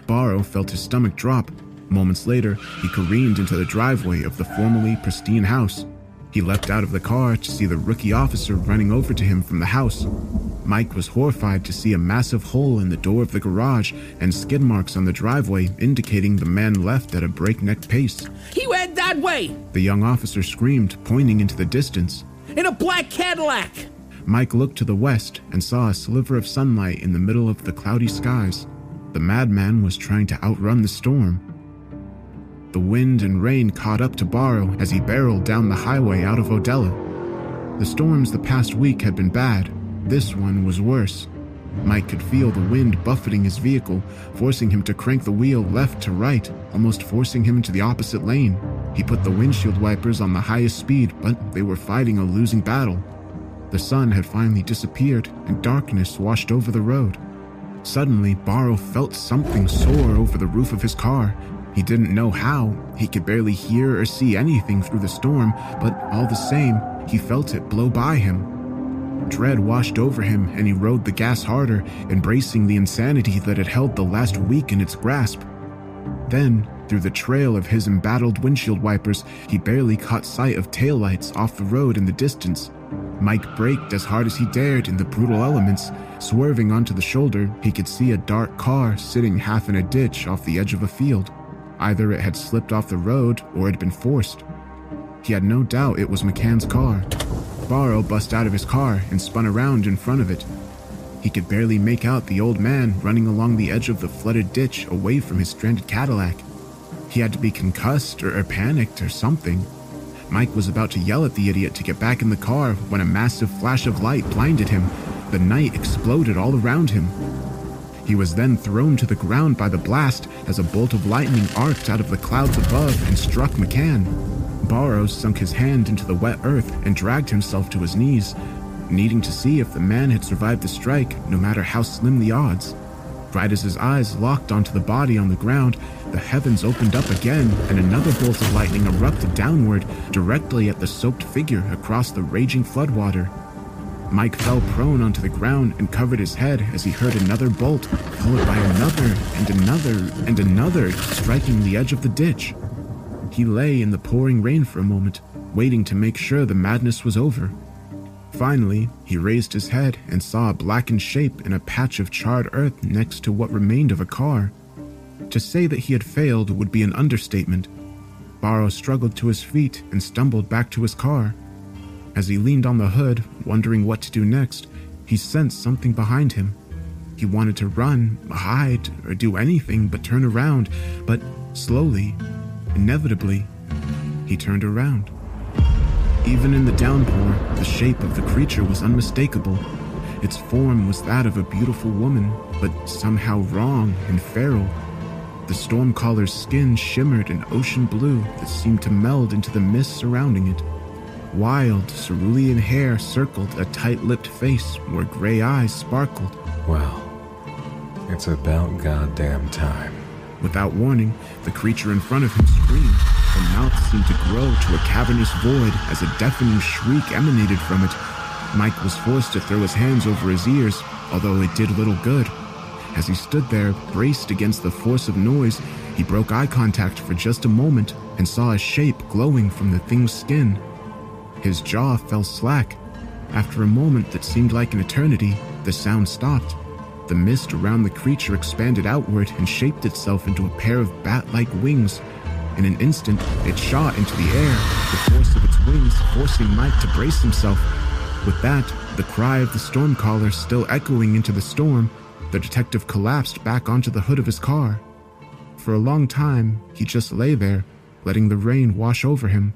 Barrow felt his stomach drop. Moments later, he careened into the driveway of the formerly pristine house. He leapt out of the car to see the rookie officer running over to him from the house. Mike was horrified to see a massive hole in the door of the garage and skid marks on the driveway indicating the man left at a breakneck pace. He went that way The young officer screamed, pointing into the distance. in a black Cadillac. Mike looked to the west and saw a sliver of sunlight in the middle of the cloudy skies. The madman was trying to outrun the storm. The wind and rain caught up to Barrow as he barreled down the highway out of Odella. The storms the past week had been bad. This one was worse. Mike could feel the wind buffeting his vehicle, forcing him to crank the wheel left to right, almost forcing him into the opposite lane. He put the windshield wipers on the highest speed, but they were fighting a losing battle. The sun had finally disappeared, and darkness washed over the road. Suddenly, Barrow felt something soar over the roof of his car. He didn't know how. He could barely hear or see anything through the storm, but all the same, he felt it blow by him. Dread washed over him, and he rode the gas harder, embracing the insanity that had held the last week in its grasp. Then, through the trail of his embattled windshield wipers, he barely caught sight of taillights off the road in the distance. Mike braked as hard as he dared in the brutal elements. Swerving onto the shoulder, he could see a dark car sitting half in a ditch off the edge of a field. Either it had slipped off the road or had been forced. He had no doubt it was McCann's car. Barrow bust out of his car and spun around in front of it. He could barely make out the old man running along the edge of the flooded ditch away from his stranded Cadillac. He had to be concussed or, or panicked or something. Mike was about to yell at the idiot to get back in the car when a massive flash of light blinded him. The night exploded all around him. He was then thrown to the ground by the blast as a bolt of lightning arced out of the clouds above and struck McCann. Barrows sunk his hand into the wet earth and dragged himself to his knees, needing to see if the man had survived the strike, no matter how slim the odds. Right as his eyes locked onto the body on the ground, the heavens opened up again and another bolt of lightning erupted downward, directly at the soaked figure across the raging floodwater. Mike fell prone onto the ground and covered his head as he heard another bolt, followed by another and another and another, striking the edge of the ditch. He lay in the pouring rain for a moment, waiting to make sure the madness was over. Finally, he raised his head and saw a blackened shape in a patch of charred earth next to what remained of a car. To say that he had failed would be an understatement. Barrow struggled to his feet and stumbled back to his car. As he leaned on the hood, wondering what to do next, he sensed something behind him. He wanted to run, hide, or do anything but turn around, but slowly, Inevitably, he turned around. Even in the downpour, the shape of the creature was unmistakable. Its form was that of a beautiful woman, but somehow wrong and feral. The storm stormcaller's skin shimmered an ocean blue that seemed to meld into the mist surrounding it. Wild, cerulean hair circled a tight lipped face where gray eyes sparkled. Well, it's about goddamn time. Without warning, the creature in front of him screamed. Her mouth seemed to grow to a cavernous void as a deafening shriek emanated from it. Mike was forced to throw his hands over his ears, although it did little good. As he stood there, braced against the force of noise, he broke eye contact for just a moment and saw a shape glowing from the thing's skin. His jaw fell slack. After a moment that seemed like an eternity, the sound stopped. The mist around the creature expanded outward and shaped itself into a pair of bat like wings. In an instant, it shot into the air, the force of its wings forcing Mike to brace himself. With that, the cry of the stormcaller still echoing into the storm, the detective collapsed back onto the hood of his car. For a long time, he just lay there, letting the rain wash over him.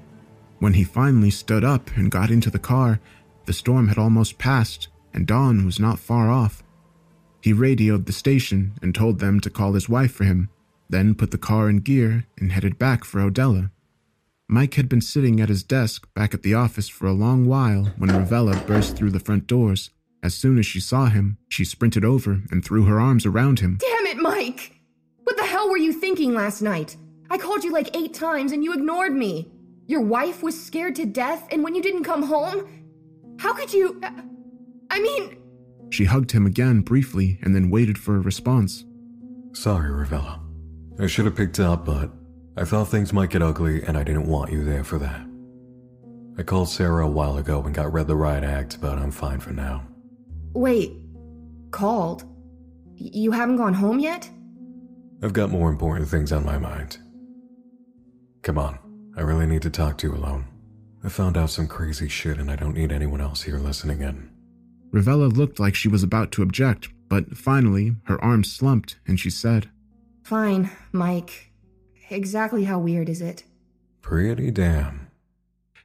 When he finally stood up and got into the car, the storm had almost passed, and dawn was not far off. He radioed the station and told them to call his wife for him, then put the car in gear and headed back for Odella. Mike had been sitting at his desk back at the office for a long while when Ravella burst through the front doors. As soon as she saw him, she sprinted over and threw her arms around him. Damn it, Mike! What the hell were you thinking last night? I called you like eight times and you ignored me. Your wife was scared to death, and when you didn't come home, how could you. Uh, I mean, she hugged him again briefly and then waited for a response. Sorry, Ravella. I should have picked up, but I thought things might get ugly and I didn't want you there for that. I called Sarah a while ago and got read the riot act, but I'm fine for now. Wait, called? You haven't gone home yet? I've got more important things on my mind. Come on, I really need to talk to you alone. I found out some crazy shit and I don't need anyone else here listening in. Ravella looked like she was about to object, but finally her arms slumped and she said, Fine, Mike. Exactly how weird is it? Pretty damn.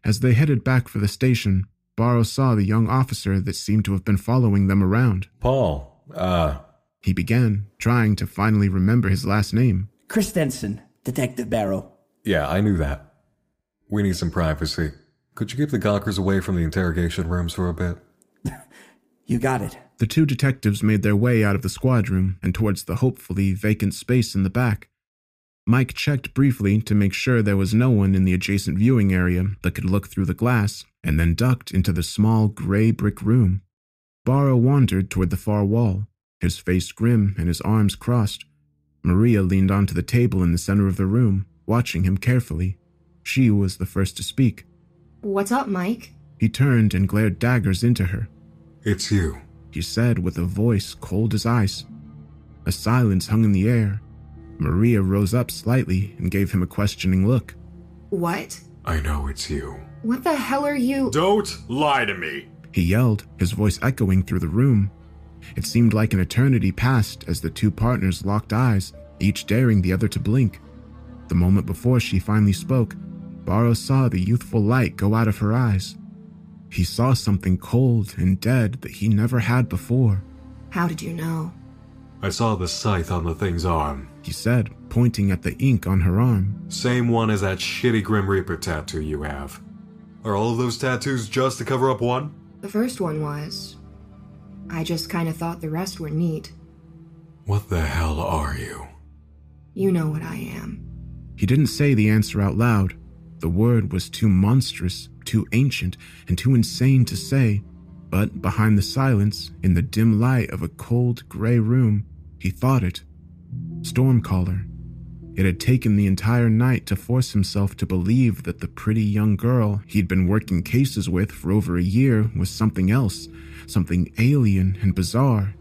As they headed back for the station, Barrow saw the young officer that seemed to have been following them around. Paul, uh. He began, trying to finally remember his last name. Christensen, Detective Barrow. Yeah, I knew that. We need some privacy. Could you keep the gawkers away from the interrogation rooms for a bit? <laughs> You got it. The two detectives made their way out of the squad room and towards the hopefully vacant space in the back. Mike checked briefly to make sure there was no one in the adjacent viewing area that could look through the glass, and then ducked into the small gray brick room. Barrow wandered toward the far wall, his face grim and his arms crossed. Maria leaned onto the table in the center of the room, watching him carefully. She was the first to speak. What's up, Mike? He turned and glared daggers into her. It's you, he said with a voice cold as ice. A silence hung in the air. Maria rose up slightly and gave him a questioning look. What? I know it's you. What the hell are you? Don't lie to me, he yelled, his voice echoing through the room. It seemed like an eternity passed as the two partners locked eyes, each daring the other to blink. The moment before she finally spoke, Barrow saw the youthful light go out of her eyes. He saw something cold and dead that he never had before. How did you know? I saw the scythe on the thing's arm, he said, pointing at the ink on her arm. Same one as that shitty Grim Reaper tattoo you have. Are all of those tattoos just to cover up one? The first one was. I just kind of thought the rest were neat. What the hell are you? You know what I am. He didn't say the answer out loud. The word was too monstrous, too ancient, and too insane to say. But behind the silence, in the dim light of a cold, gray room, he thought it. Stormcaller. It had taken the entire night to force himself to believe that the pretty young girl he'd been working cases with for over a year was something else, something alien and bizarre.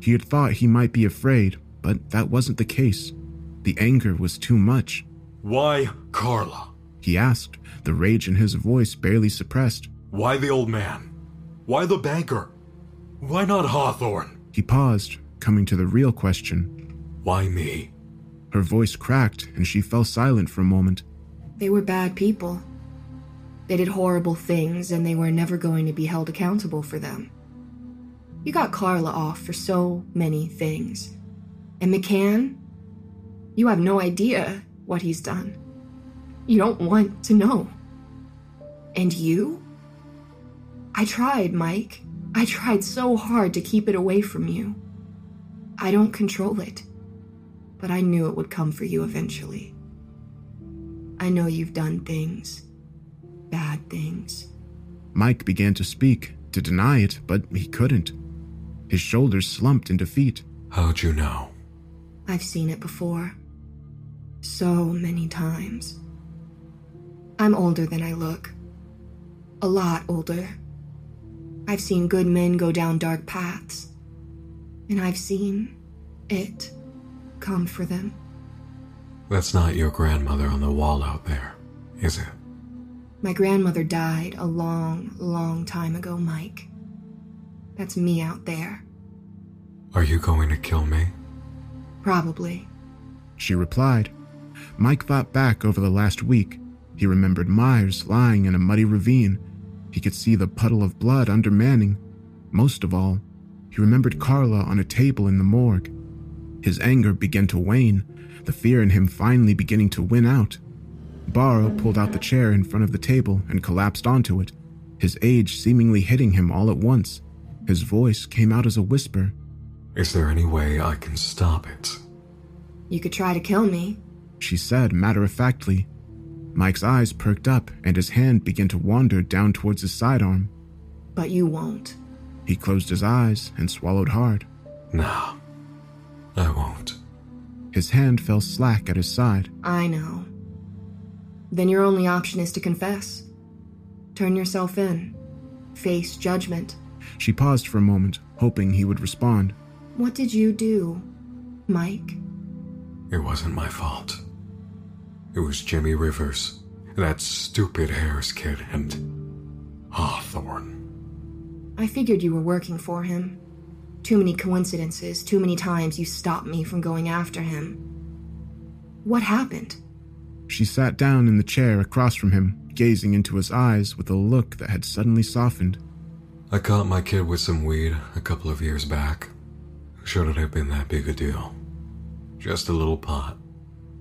He had thought he might be afraid, but that wasn't the case. The anger was too much. Why Carla? He asked, the rage in his voice barely suppressed. Why the old man? Why the banker? Why not Hawthorne? He paused, coming to the real question. Why me? Her voice cracked and she fell silent for a moment. They were bad people. They did horrible things and they were never going to be held accountable for them. You got Carla off for so many things. And McCann? You have no idea what he's done. You don't want to know. And you? I tried, Mike. I tried so hard to keep it away from you. I don't control it, but I knew it would come for you eventually. I know you've done things, bad things. Mike began to speak, to deny it, but he couldn't. His shoulders slumped in defeat. How'd you know? I've seen it before. So many times. I'm older than I look. A lot older. I've seen good men go down dark paths. And I've seen it come for them. That's not your grandmother on the wall out there, is it? My grandmother died a long, long time ago, Mike. That's me out there. Are you going to kill me? Probably. She replied. Mike thought back over the last week. He remembered Myers lying in a muddy ravine. He could see the puddle of blood under Manning. Most of all, he remembered Carla on a table in the morgue. His anger began to wane, the fear in him finally beginning to win out. Barrow pulled out the chair in front of the table and collapsed onto it, his age seemingly hitting him all at once. His voice came out as a whisper. Is there any way I can stop it? You could try to kill me, she said matter of factly. Mike's eyes perked up and his hand began to wander down towards his sidearm. But you won't. He closed his eyes and swallowed hard. No, I won't. His hand fell slack at his side. I know. Then your only option is to confess. Turn yourself in. Face judgment. She paused for a moment, hoping he would respond. What did you do, Mike? It wasn't my fault. It was Jimmy Rivers, that stupid Harris kid, and Hawthorne. I figured you were working for him. Too many coincidences, too many times you stopped me from going after him. What happened? She sat down in the chair across from him, gazing into his eyes with a look that had suddenly softened. I caught my kid with some weed a couple of years back. Shouldn't have been that big a deal. Just a little pot.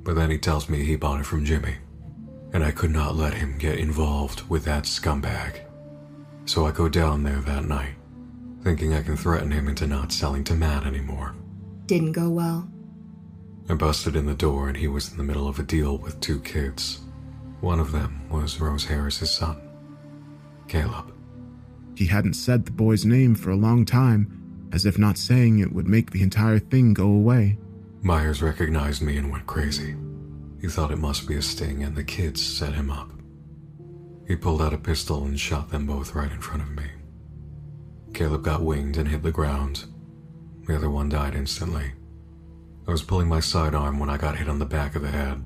But then he tells me he bought it from Jimmy. And I could not let him get involved with that scumbag. So I go down there that night, thinking I can threaten him into not selling to Matt anymore. Didn't go well. I busted in the door and he was in the middle of a deal with two kids. One of them was Rose Harris's son, Caleb. He hadn't said the boy's name for a long time, as if not saying it would make the entire thing go away. Myers recognized me and went crazy. He thought it must be a sting, and the kids set him up. He pulled out a pistol and shot them both right in front of me. Caleb got winged and hit the ground. The other one died instantly. I was pulling my sidearm when I got hit on the back of the head.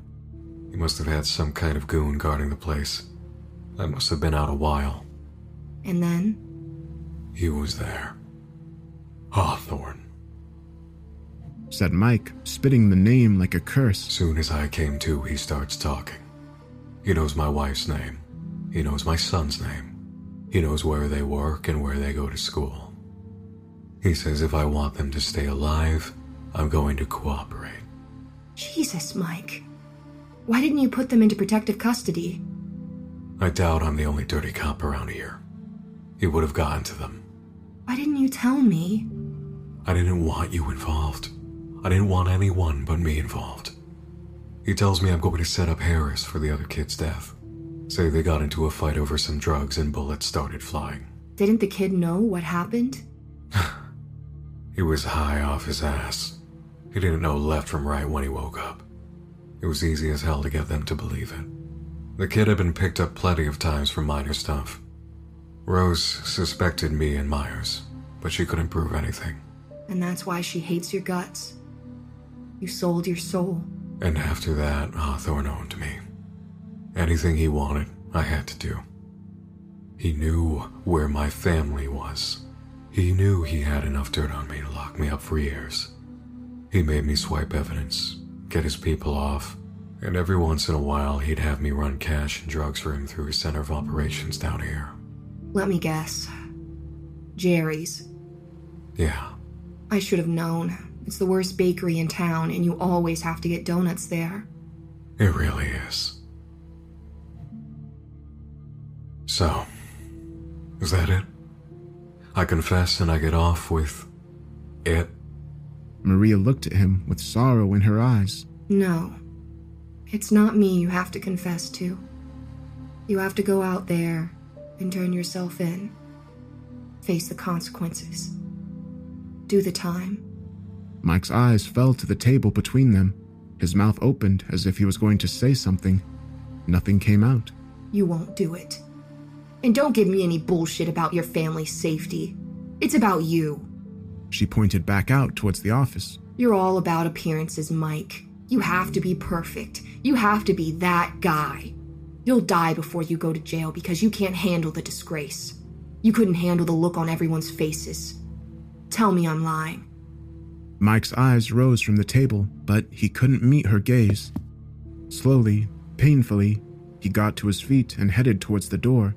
He must have had some kind of goon guarding the place. I must have been out a while. And then? He was there. Hawthorne. Said Mike, spitting the name like a curse. Soon as I came to, he starts talking. He knows my wife's name. He knows my son's name. He knows where they work and where they go to school. He says if I want them to stay alive, I'm going to cooperate. Jesus, Mike. Why didn't you put them into protective custody? I doubt I'm the only dirty cop around here. He would have gotten to them. Why didn't you tell me? I didn't want you involved. I didn't want anyone but me involved. He tells me I'm going to set up Harris for the other kid's death. Say they got into a fight over some drugs and bullets started flying. Didn't the kid know what happened? <sighs> he was high off his ass. He didn't know left from right when he woke up. It was easy as hell to get them to believe it. The kid had been picked up plenty of times for minor stuff. Rose suspected me and Myers, but she couldn't prove anything. And that's why she hates your guts. You sold your soul. And after that, Hawthorne owned me. Anything he wanted, I had to do. He knew where my family was. He knew he had enough dirt on me to lock me up for years. He made me swipe evidence, get his people off, and every once in a while he'd have me run cash and drugs for him through his center of operations down here. Let me guess. Jerry's. Yeah. I should have known. It's the worst bakery in town, and you always have to get donuts there. It really is. So, is that it? I confess and I get off with it? Maria looked at him with sorrow in her eyes. No. It's not me you have to confess to. You have to go out there and turn yourself in. Face the consequences. Do the time. Mike's eyes fell to the table between them. His mouth opened as if he was going to say something. Nothing came out. You won't do it. And don't give me any bullshit about your family's safety. It's about you. She pointed back out towards the office. You're all about appearances, Mike. You have to be perfect. You have to be that guy. You'll die before you go to jail because you can't handle the disgrace. You couldn't handle the look on everyone's faces. Tell me I'm lying. Mike's eyes rose from the table, but he couldn't meet her gaze. Slowly, painfully, he got to his feet and headed towards the door.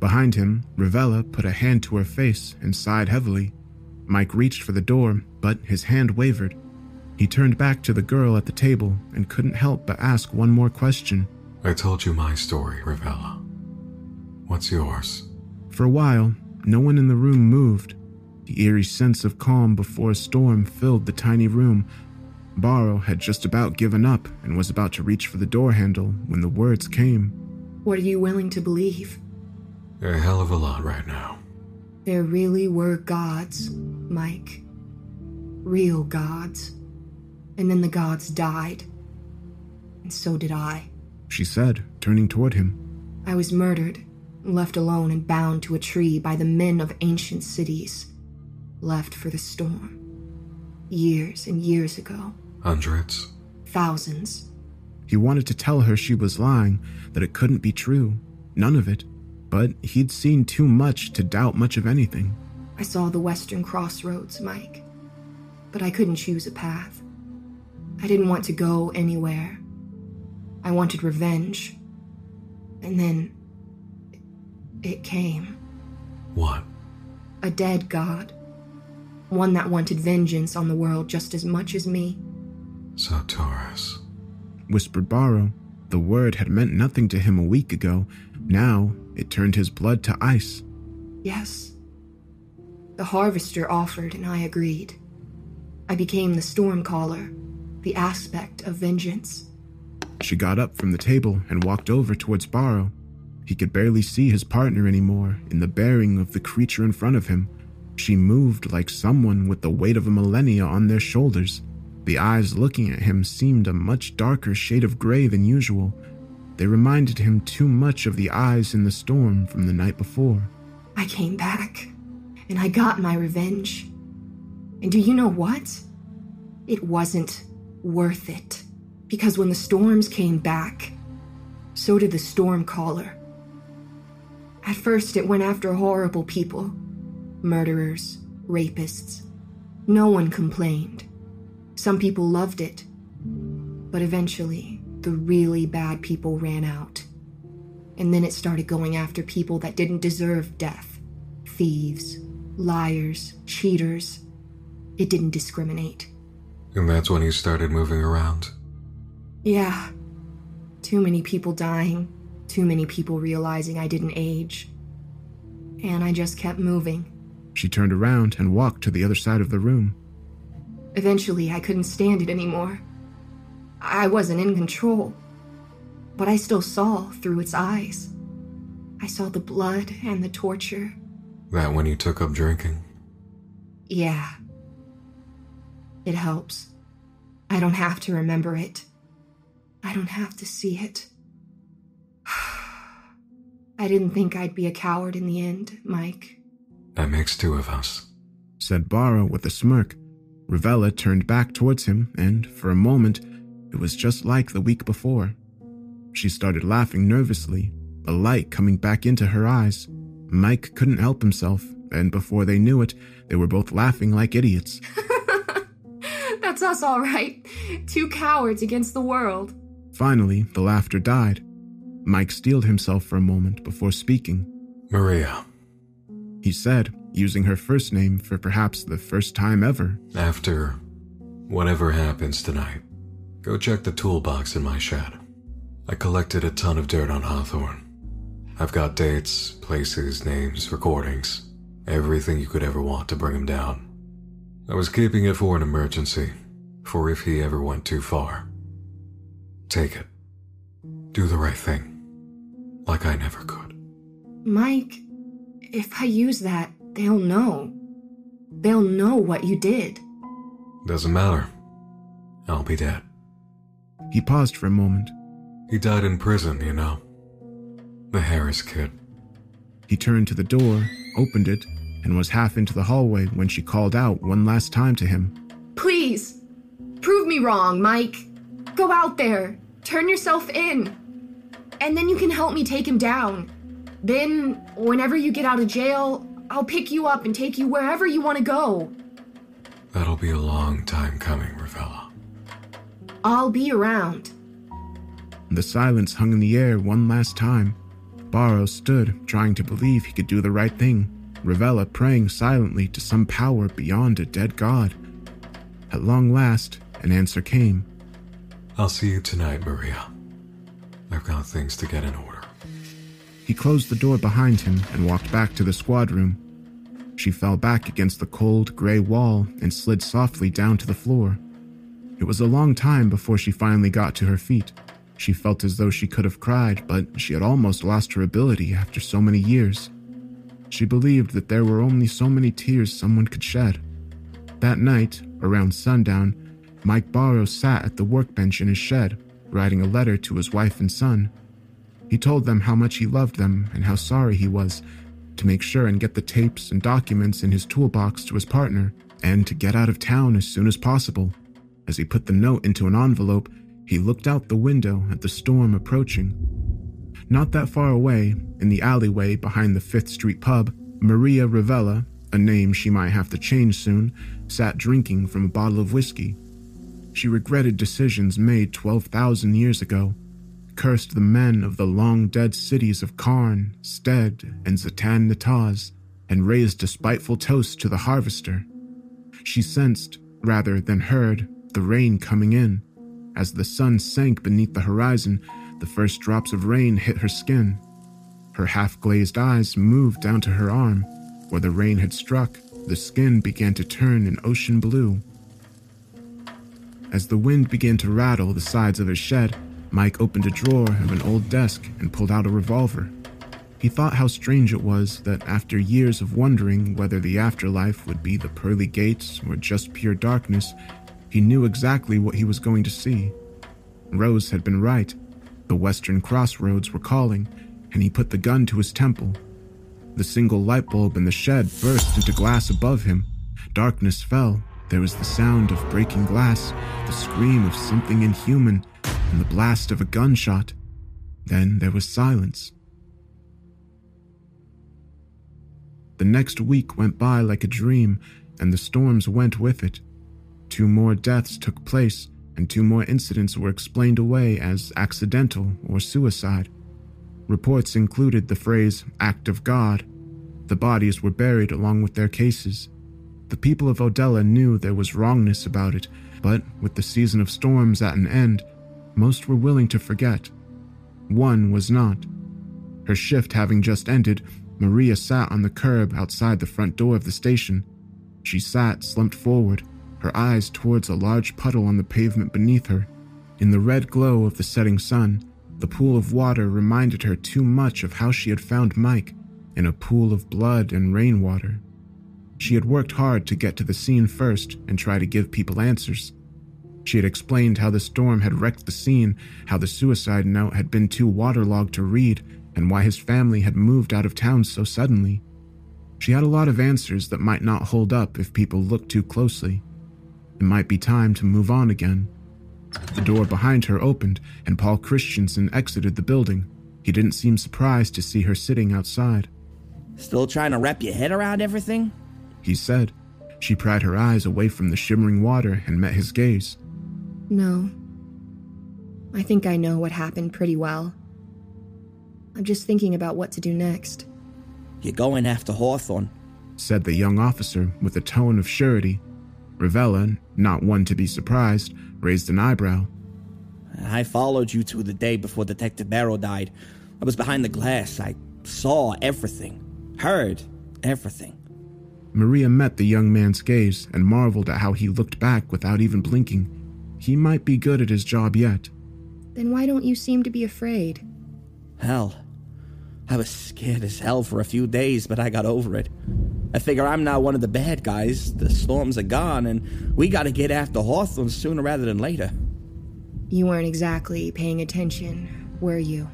Behind him, Ravella put a hand to her face and sighed heavily. Mike reached for the door, but his hand wavered. He turned back to the girl at the table and couldn't help but ask one more question. I told you my story, Ravella. What's yours? For a while, no one in the room moved. The eerie sense of calm before a storm filled the tiny room. Barrow had just about given up and was about to reach for the door handle when the words came. What are you willing to believe? A hell of a lot right now. There really were gods, Mike. Real gods. And then the gods died. And so did I. She said, turning toward him. I was murdered, left alone and bound to a tree by the men of ancient cities. Left for the storm. Years and years ago. Hundreds? Thousands. He wanted to tell her she was lying, that it couldn't be true. None of it. but he'd seen too much to doubt much of anything. I saw the western crossroads, Mike, but I couldn't choose a path. I didn't want to go anywhere. I wanted revenge. And then it came. What? A dead god. One that wanted vengeance on the world just as much as me. Sartoris. Whispered Barrow. The word had meant nothing to him a week ago. Now it turned his blood to ice. Yes. The harvester offered, and I agreed. I became the Stormcaller, the aspect of vengeance. She got up from the table and walked over towards Barrow. He could barely see his partner anymore in the bearing of the creature in front of him. She moved like someone with the weight of a millennia on their shoulders. The eyes looking at him seemed a much darker shade of gray than usual. They reminded him too much of the eyes in the storm from the night before. I came back, and I got my revenge. And do you know what? It wasn't worth it. Because when the storms came back, so did the storm caller. At first, it went after horrible people murderers, rapists. No one complained. Some people loved it. But eventually, the really bad people ran out. And then it started going after people that didn't deserve death thieves, liars, cheaters. It didn't discriminate. And that's when he started moving around? Yeah. Too many people dying, too many people realizing I didn't age. And I just kept moving. She turned around and walked to the other side of the room. Eventually, I couldn't stand it anymore. I wasn't in control, but I still saw through its eyes. I saw the blood and the torture. That when you took up drinking? Yeah. It helps. I don't have to remember it. I don't have to see it. <sighs> I didn't think I'd be a coward in the end, Mike. That makes two of us, said Barrow with a smirk. Ravella turned back towards him, and for a moment, it was just like the week before. She started laughing nervously, a light coming back into her eyes. Mike couldn't help himself, and before they knew it, they were both laughing like idiots. <laughs> That's us, all right. Two cowards against the world. Finally, the laughter died. Mike steeled himself for a moment before speaking. Maria. He said, using her first name for perhaps the first time ever. After whatever happens tonight, go check the toolbox in my shed. I collected a ton of dirt on Hawthorne. I've got dates, places, names, recordings, everything you could ever want to bring him down. I was keeping it for an emergency, for if he ever went too far. Take it. Do the right thing. Like I never could. Mike, if I use that, they'll know. They'll know what you did. Doesn't matter. I'll be dead. He paused for a moment. He died in prison, you know. The Harris kid. He turned to the door, opened it, and was half into the hallway when she called out one last time to him. Please, prove me wrong, Mike. Go out there, turn yourself in, and then you can help me take him down. Then, whenever you get out of jail, I'll pick you up and take you wherever you want to go. That'll be a long time coming, Ravella. I'll be around. The silence hung in the air one last time. Barrow stood, trying to believe he could do the right thing. Ravella praying silently to some power beyond a dead god. At long last, an answer came. I'll see you tonight, Maria. I've got things to get in order. He closed the door behind him and walked back to the squad room. She fell back against the cold, gray wall and slid softly down to the floor. It was a long time before she finally got to her feet. She felt as though she could have cried, but she had almost lost her ability after so many years. She believed that there were only so many tears someone could shed. That night, around sundown, Mike Barrow sat at the workbench in his shed, writing a letter to his wife and son. He told them how much he loved them and how sorry he was to make sure and get the tapes and documents in his toolbox to his partner and to get out of town as soon as possible. As he put the note into an envelope, he looked out the window at the storm approaching. Not that far away, in the alleyway behind the Fifth Street pub, Maria Ravella, a name she might have to change soon, sat drinking from a bottle of whiskey. She regretted decisions made 12,000 years ago, cursed the men of the long dead cities of Karn, Stead, and Zatan Nataz, and raised a spiteful toast to the harvester. She sensed, rather than heard, the rain coming in. As the sun sank beneath the horizon, the first drops of rain hit her skin. Her half glazed eyes moved down to her arm. Where the rain had struck, the skin began to turn an ocean blue. As the wind began to rattle the sides of his shed, Mike opened a drawer of an old desk and pulled out a revolver. He thought how strange it was that after years of wondering whether the afterlife would be the pearly gates or just pure darkness, he knew exactly what he was going to see. Rose had been right. The western crossroads were calling, and he put the gun to his temple. The single light bulb in the shed burst into glass above him. Darkness fell. There was the sound of breaking glass, the scream of something inhuman, and the blast of a gunshot. Then there was silence. The next week went by like a dream, and the storms went with it. Two more deaths took place, and two more incidents were explained away as accidental or suicide. Reports included the phrase act of God. The bodies were buried along with their cases. The people of Odella knew there was wrongness about it, but with the season of storms at an end, most were willing to forget. One was not. Her shift having just ended, Maria sat on the curb outside the front door of the station. She sat slumped forward, her eyes towards a large puddle on the pavement beneath her. In the red glow of the setting sun, the pool of water reminded her too much of how she had found Mike in a pool of blood and rainwater. She had worked hard to get to the scene first and try to give people answers. She had explained how the storm had wrecked the scene, how the suicide note had been too waterlogged to read, and why his family had moved out of town so suddenly. She had a lot of answers that might not hold up if people looked too closely. It might be time to move on again. The door behind her opened, and Paul Christensen exited the building. He didn't seem surprised to see her sitting outside. Still trying to wrap your head around everything? He said. She pried her eyes away from the shimmering water and met his gaze. No. I think I know what happened pretty well. I'm just thinking about what to do next. You're going after Hawthorne, said the young officer with a tone of surety. Ravella, not one to be surprised, raised an eyebrow. I followed you to the day before Detective Barrow died. I was behind the glass. I saw everything, heard everything. Maria met the young man's gaze and marveled at how he looked back without even blinking. He might be good at his job yet. Then why don't you seem to be afraid? Hell, I was scared as hell for a few days, but I got over it. I figure I'm now one of the bad guys. The storms are gone, and we gotta get after Hawthorne sooner rather than later. You weren't exactly paying attention, were you?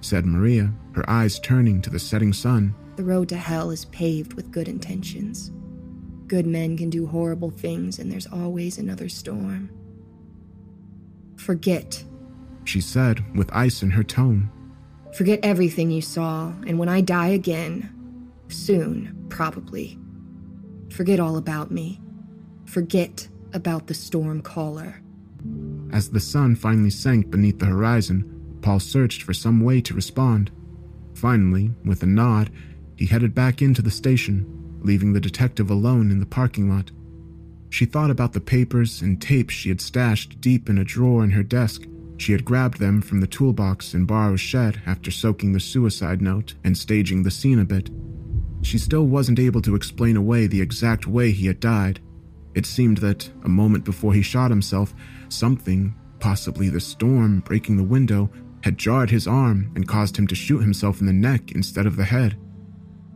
said Maria, her eyes turning to the setting sun. The road to hell is paved with good intentions. Good men can do horrible things, and there's always another storm. Forget, she said with ice in her tone. Forget everything you saw, and when I die again, soon, probably, forget all about me. Forget about the storm caller. As the sun finally sank beneath the horizon, Paul searched for some way to respond. Finally, with a nod, he headed back into the station, leaving the detective alone in the parking lot. She thought about the papers and tapes she had stashed deep in a drawer in her desk she had grabbed them from the toolbox in Barrow's shed after soaking the suicide note and staging the scene a bit. She still wasn't able to explain away the exact way he had died. It seemed that, a moment before he shot himself, something, possibly the storm breaking the window, had jarred his arm and caused him to shoot himself in the neck instead of the head.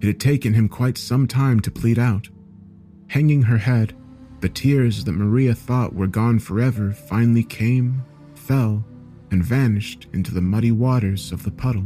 It had taken him quite some time to plead out. Hanging her head, the tears that Maria thought were gone forever finally came, fell, and vanished into the muddy waters of the puddle.